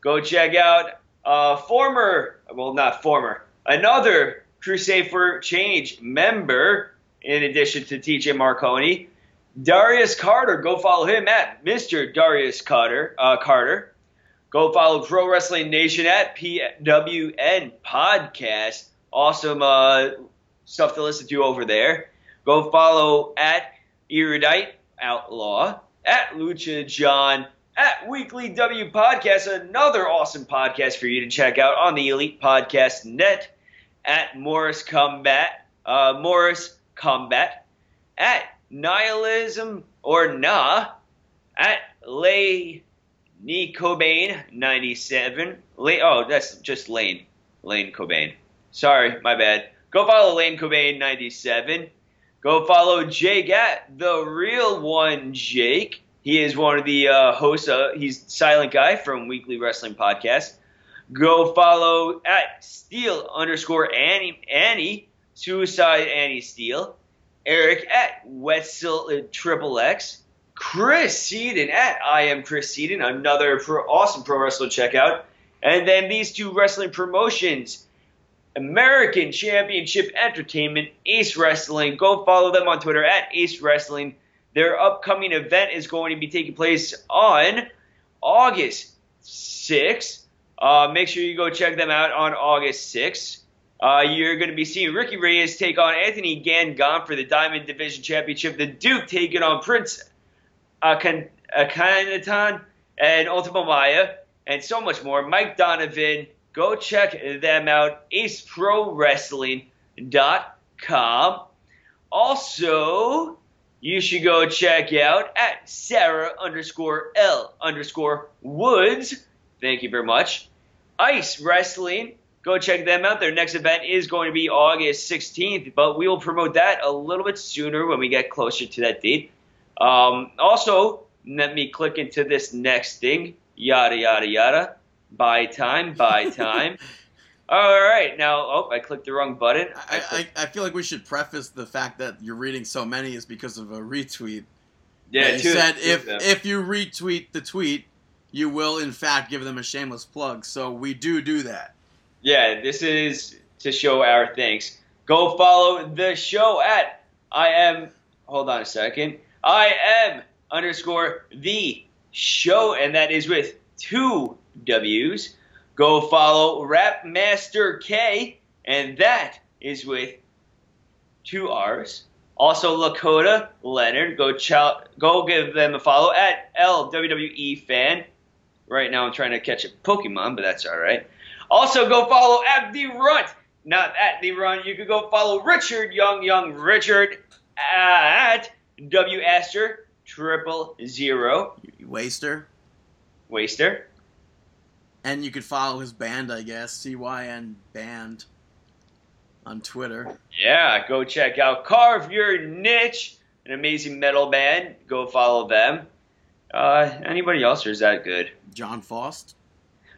Go check out uh, former, well, not former, another Crusade for Change member, in addition to TJ Marconi, Darius Carter. Go follow him at Mr. Darius Carter. Uh, Carter. Go follow Pro Wrestling Nation at PWN Podcast. Awesome uh, stuff to listen to over there. Go follow at Erudite Outlaw, at Lucha John, at Weekly W Podcast, another awesome podcast for you to check out on the Elite Podcast Net, at Morris Combat, uh, Morris Combat, at Nihilism or Nah, at Lay Nee Cobain 97. Lay, oh, that's just Lane. Lane Cobain. Sorry, my bad. Go follow Lane Cobain 97. Go follow Jake at the real one, Jake. He is one of the uh, hosts. Uh, he's Silent Guy from Weekly Wrestling Podcast. Go follow at Steel underscore Annie Annie Suicide Annie Steel. Eric at Wetzel uh, Triple X. Chris Seaton at I am Chris Seaton, another pro, awesome pro wrestler to check out. And then these two wrestling promotions. American Championship Entertainment, Ace Wrestling. Go follow them on Twitter at Ace Wrestling. Their upcoming event is going to be taking place on August 6th. Uh, make sure you go check them out on August 6th. Uh, you're going to be seeing Ricky Reyes take on Anthony Gangone for the Diamond Division Championship. The Duke taking on Prince Uh, Akan- Akhenaton uh, and Ultima Maya, and so much more. Mike Donovan. Go check them out. AceProWrestling.com. Also, you should go check out at Sarah underscore L underscore Woods. Thank you very much. Ice Wrestling. Go check them out. Their next event is going to be August 16th, but we will promote that a little bit sooner when we get closer to that date. Um, also, let me click into this next thing. Yada, yada, yada. Buy time, buy time. All right, now, oh, I clicked the wrong button. I, I, I feel like we should preface the fact that you're reading so many is because of a retweet. yeah, They two- said two if them. if you retweet the tweet, you will in fact give them a shameless plug. So we do do that. Yeah, this is to show our thanks. Go follow the show at I am. Hold on a second. I am underscore the show, and that is with two W's. Go follow Rap Master K, and that is with two R's. Also, Lakota Leonard. Go chow, go give them a follow at LWWE fan. Right now, I'm trying to catch a Pokemon, but that's all right. Also, go follow at the Runt, not at the Run. You could go follow Richard Young Young Richard at W Aster triple zero waster. Waster. And you could follow his band, I guess, CYN Band on Twitter. Yeah, go check out Carve Your Niche, an amazing metal band. Go follow them. Uh, anybody else, or is that good? John Faust.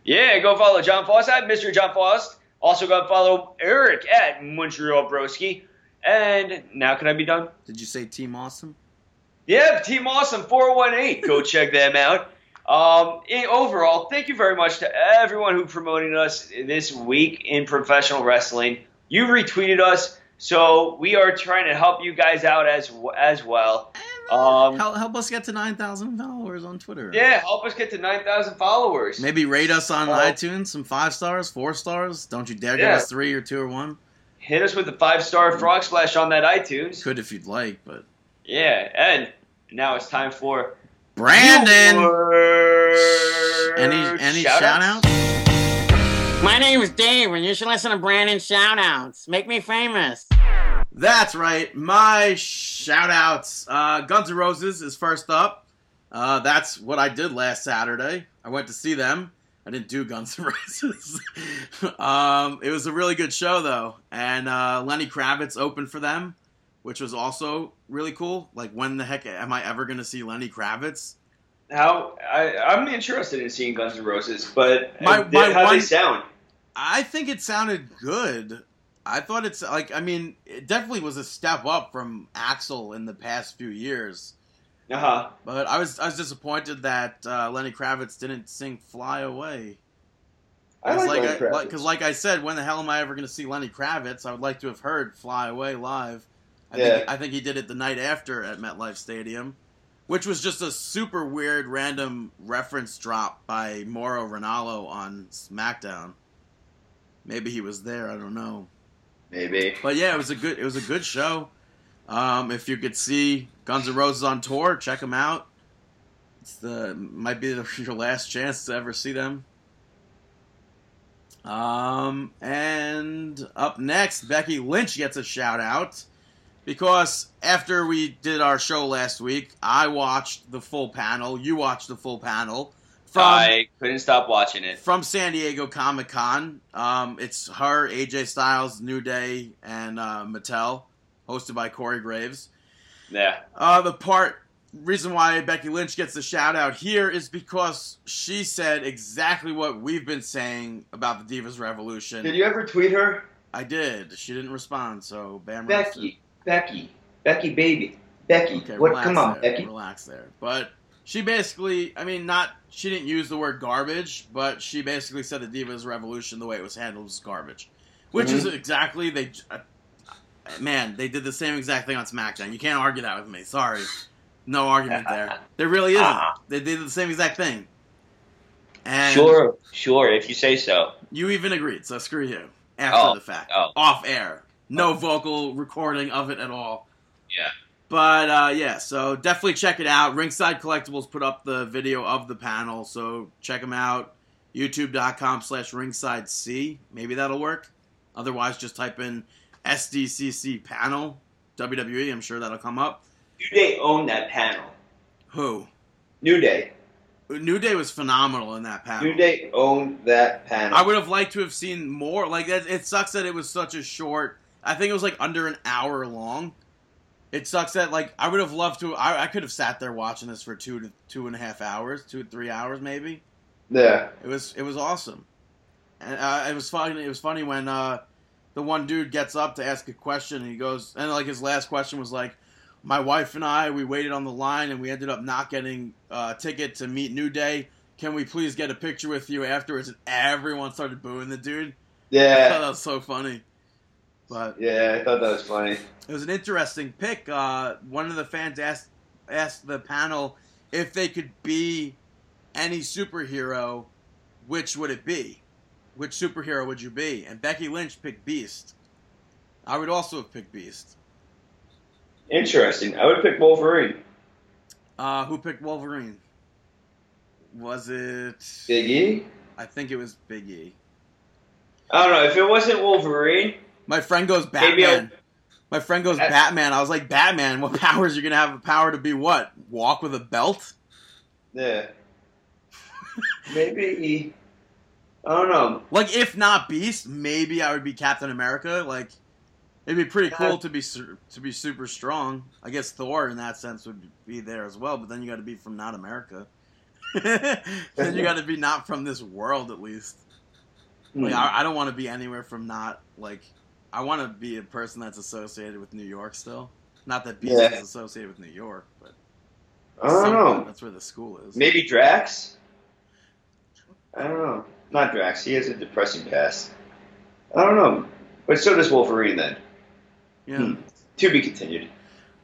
Yeah, go follow John Faust at Mr. John Faust. Also, go follow Eric at Montreal Broski. And now, can I be done? Did you say Team Awesome? Yep, Team Awesome 418. Go check them out. Um, in, overall, thank you very much to everyone who promoted us this week in professional wrestling. You retweeted us, so we are trying to help you guys out as as well. Um, help, help us get to 9,000 followers on Twitter. yeah, help us get to 9,000 followers. Maybe rate us on Well- iTunes, some five stars, four stars. Don't you dare give us three or two or one. Hit us with a five star frog splash on that iTunes. Could if you'd like, but Yeah, and now it's time for Brandon. Any any shout-outs. shout outs? My name is Dave, and you should listen to Brandon's shoutouts. Make me famous. That's right. My shout outs. Uh, Guns N' Roses is first up. Uh, that's what I did last Saturday. I went to see them. I didn't do Guns N' Roses. um, it was a really good show, though. And uh, Lenny Kravitz opened for them, which was also really cool. Like, when the heck am I ever going to see Lenny Kravitz? How I, I'm interested in seeing Guns N' Roses, but My- uh, my how one- they sound? I think it sounded good. I thought it's like, I mean, it definitely was a step up from Axl in the past few years. Uh huh. But I was I was disappointed that uh, Lenny Kravitz didn't sing "Fly Away." I like, like, Lenny I, Kravitz. cause like I said, when the hell am I ever going to see Lenny Kravitz? I would like to have heard "Fly Away" live. I Yeah. think I think he did it the night after at MetLife Stadium, which was just a super weird random reference drop by Mauro Ranallo on SmackDown. Maybe he was there. I don't know. Maybe. But yeah, it was a good it was a good show. Um, if you could see Guns N' Roses on tour, check them out. It's the might be the, your last chance to ever see them. Um, and up next, Becky Lynch gets a shout out because after we did our show last week, I watched the full panel. You watched the full panel from I couldn't stop watching it. from San Diego Comic Con. Um, it's her, AJ Styles, New Day, and uh, Mattel, hosted by Corey Graves. Yeah. Uh, the part reason why Becky Lynch gets the shout out here is because she said exactly what we've been saying about the Divas Revolution. Did you ever tweet her? I did. She didn't respond, so Bam Becky. Becky. Becky, baby. Becky. Okay, what? Come on, there. Becky. Relax there. But she basically, I mean, not she didn't use the word garbage, but she basically said the Divas Revolution the way it was handled was garbage, which is Mhm. exactly they. Man, they did the same exact thing on SmackDown. You can't argue that with me. Sorry, no argument there. There really isn't. Ah. They did the same exact thing. And Sure, sure, if you say so. you even agreed, so screw you. After Oh, the fact, oh. off air, no vocal recording of it at all. Yeah. But uh, yeah, so definitely check it out. Ringside Collectibles put up the video of the panel, so check them out. YouTube.com slash ringside C. Maybe that'll work. Otherwise, just type in SDCC panel WWE. I'm sure that'll come up. New Day owned that panel. Who? New Day. New Day was phenomenal in that panel. New Day owned that panel. I would have liked to have seen more. Like it, it sucks that it was such a short. I think it was like under an hour long. It sucks that like I would have loved to. I, I could have sat there watching this for two to two and a half hours, two three hours maybe. yeah. It was it was awesome, and uh, it was funny. It was funny when uh, the one dude gets up to ask a question, and he goes, and like his last question was like, "My wife and I, we waited on the line, and we ended up not getting uh, a ticket to meet New Day. Can we please get a picture with you afterwards?" And everyone started booing the dude. I thought Yeah. that was so funny. But Yeah, I thought that was funny. it was an interesting pick. Uh, one of the fans asked asked the panel if they could be any superhero, which would it be? Which superhero would you be? And Becky Lynch picked Beast. I would also have picked Beast. Interesting. I would pick Wolverine. Uh, who picked Wolverine? Was it? Big E? I think it was Big E. I don't know. If it wasn't Wolverine, My friend goes Batman. My friend goes Batman. I was like, Batman, what powers are you gonna have? A power to be what? Walk with a belt? yeah. Maybe. I don't know. Like, if not Beast, maybe I would be Captain America. Like, it'd be pretty cool to be su- to be super strong. I guess Thor, in that sense, would be there as well. But then you got to be from not America. then you got to be not from this world, at least. Like, Hmm. I, I don't want to be anywhere from not like. I want to be a person that's associated with New York still. Not that Beast Yeah. is associated with New York, but I don't know. That's where the school is. Maybe Drax? I don't know. Not Drax. He has a depressing past. I don't know. But so does Wolverine then. Yeah. Hmm. To be continued.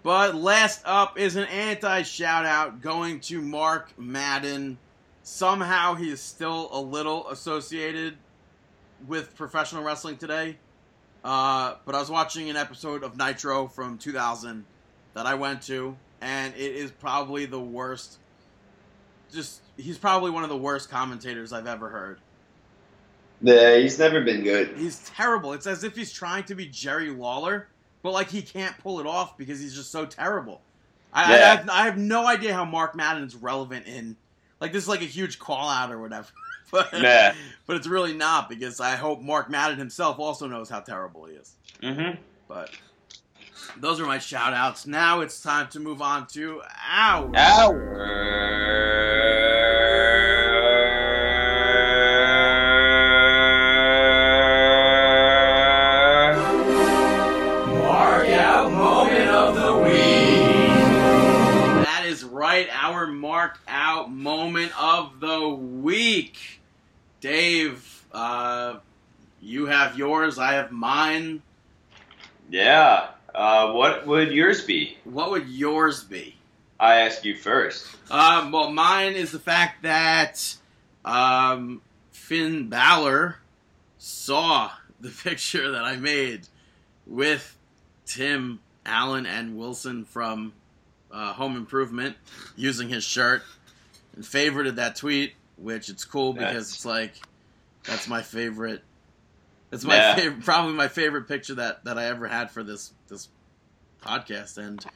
But last up is an anti shout out going to Mark Madden. Somehow he is still a little associated with professional wrestling today. Uh, but I was watching an episode of Nitro from 2000 that I went to, and it is probably the worst. Just, he's probably one of the worst commentators I've ever heard. Yeah, he's never been good. He's terrible. It's as if he's trying to be Jerry Lawler, but like he can't pull it off because he's just so terrible. I, I, Yeah. have, I have no idea how Mark Madden is relevant in like this is like a huge call out or whatever. but, Yeah. but it's really not because I hope Mark Madden himself also knows how terrible he is. Mm-hmm. But those are my shout outs. Now it's time to move on to our Mark moment of the week. Dave, uh, you have yours, I have mine. Yeah. Uh, what would yours be? What would yours be? I ask you first. Um, well, mine is the fact that um, Finn Balor saw the picture that I made with Tim Allen and Wilson from uh, Home Improvement using his shirt and favorited that tweet, which it's cool because That's- it's like that's my favorite. It's my Yeah. favorite, probably my favorite picture that, that I ever had for this this podcast, and It's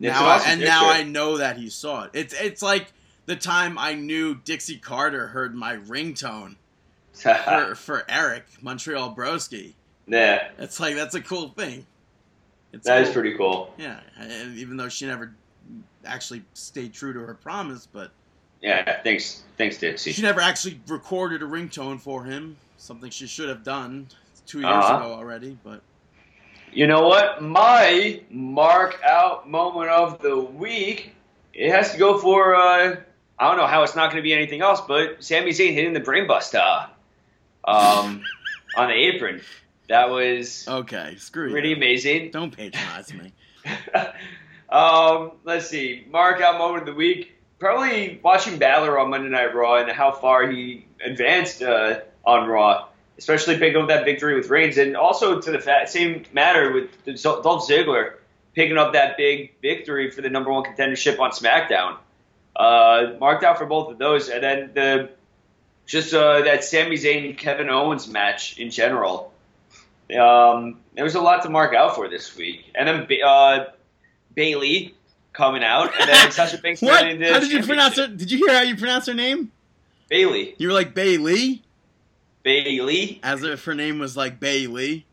now an awesome I, and now I know that he saw it. It's it's like the time I knew Dixie Carter heard my ringtone for, for Eric Montreal Broski. yeah, It's like that's a cool thing. It's that is cool. pretty cool. Yeah, and even though she never actually stayed true to her promise, but Yeah, thanks, thanks, Dixie. she never actually recorded a ringtone for him. Something she should have done two years Uh-huh. ago already. But You know what? My mark out moment of the week, it has to go for, uh, I don't know how it's not going to be anything else, but Sami Zayn hitting the brainbuster um, on the apron. That was okay, screw pretty you. amazing. Don't patronize me. um, let's see. Mark out moment of the week. Probably watching Balor on Monday Night Raw and how far he advanced uh, on Raw, especially picking up that victory with Reigns, and also to the fa- same matter with Dolph Ziggler picking up that big victory for the number one contendership on SmackDown. Uh, marked out for both of those, and then the just uh, that Sami Zayn Kevin Owens match in general. Um, there was a lot to mark out for this week, and then uh, Bayley coming out, and then Sasha Banks What? winning How did you pronounce it? Did you hear how you pronounce her name? Bailey. You were like Bailey, Bailey. as if her name was like Bailey.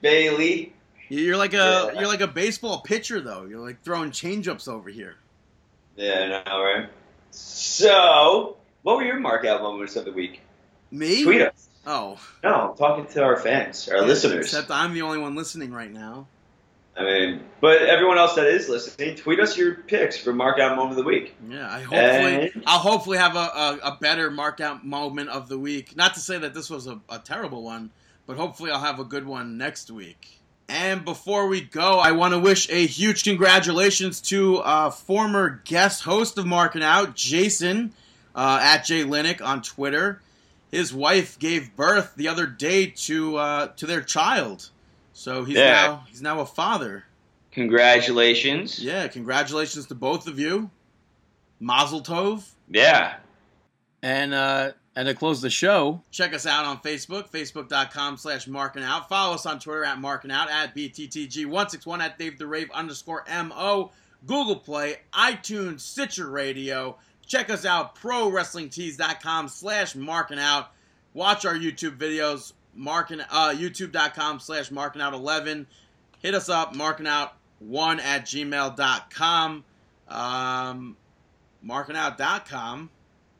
Bailey. You're like a Yeah. you're like a baseball pitcher though. You're like throwing changeups over here. Yeah, I know, right? So, what were your mark out moments of the week? Me? Tweet us. Oh, No, I'm talking to our fans, our listeners. Except I'm the only one listening right now. I mean, but everyone else that is listening, tweet us your picks for mark out moment of the week. Yeah, I hopefully And- I'll hopefully have a, a, a better marked out moment of the week. Not to say that this was a, a terrible one, but hopefully I'll have a good one next week. And before we go, I want to wish a huge congratulations to uh, former guest host of Marking Out, Jason, uh, at Jay Linick on Twitter. His wife gave birth the other day to uh, to their child, so he's Yeah. now he's now a father. Congratulations. Yeah, congratulations to both of you. Mazel tov. Yeah. And uh, and to close the show, Check us out on Facebook, facebook.com slash marking out. Follow us on Twitter at marking out, at BTTG161, at Dave the Rave underscore MO, Google Play, iTunes, Stitcher Radio. Check us out, ProWrestlingTees.com slash marking out. Watch our YouTube videos, marking, uh, youtube.com slash marking out 11. Hit us up, marking out 1 at gmail.com. Um, markingout.com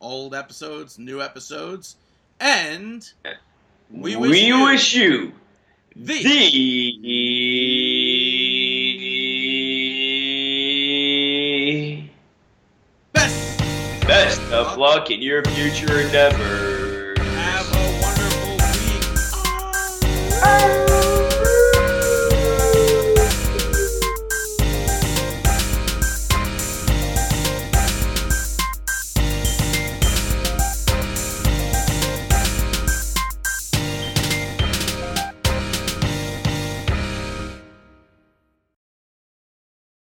old episodes, new episodes, and we wish we you wish you the, the best. best of luck in your future endeavors.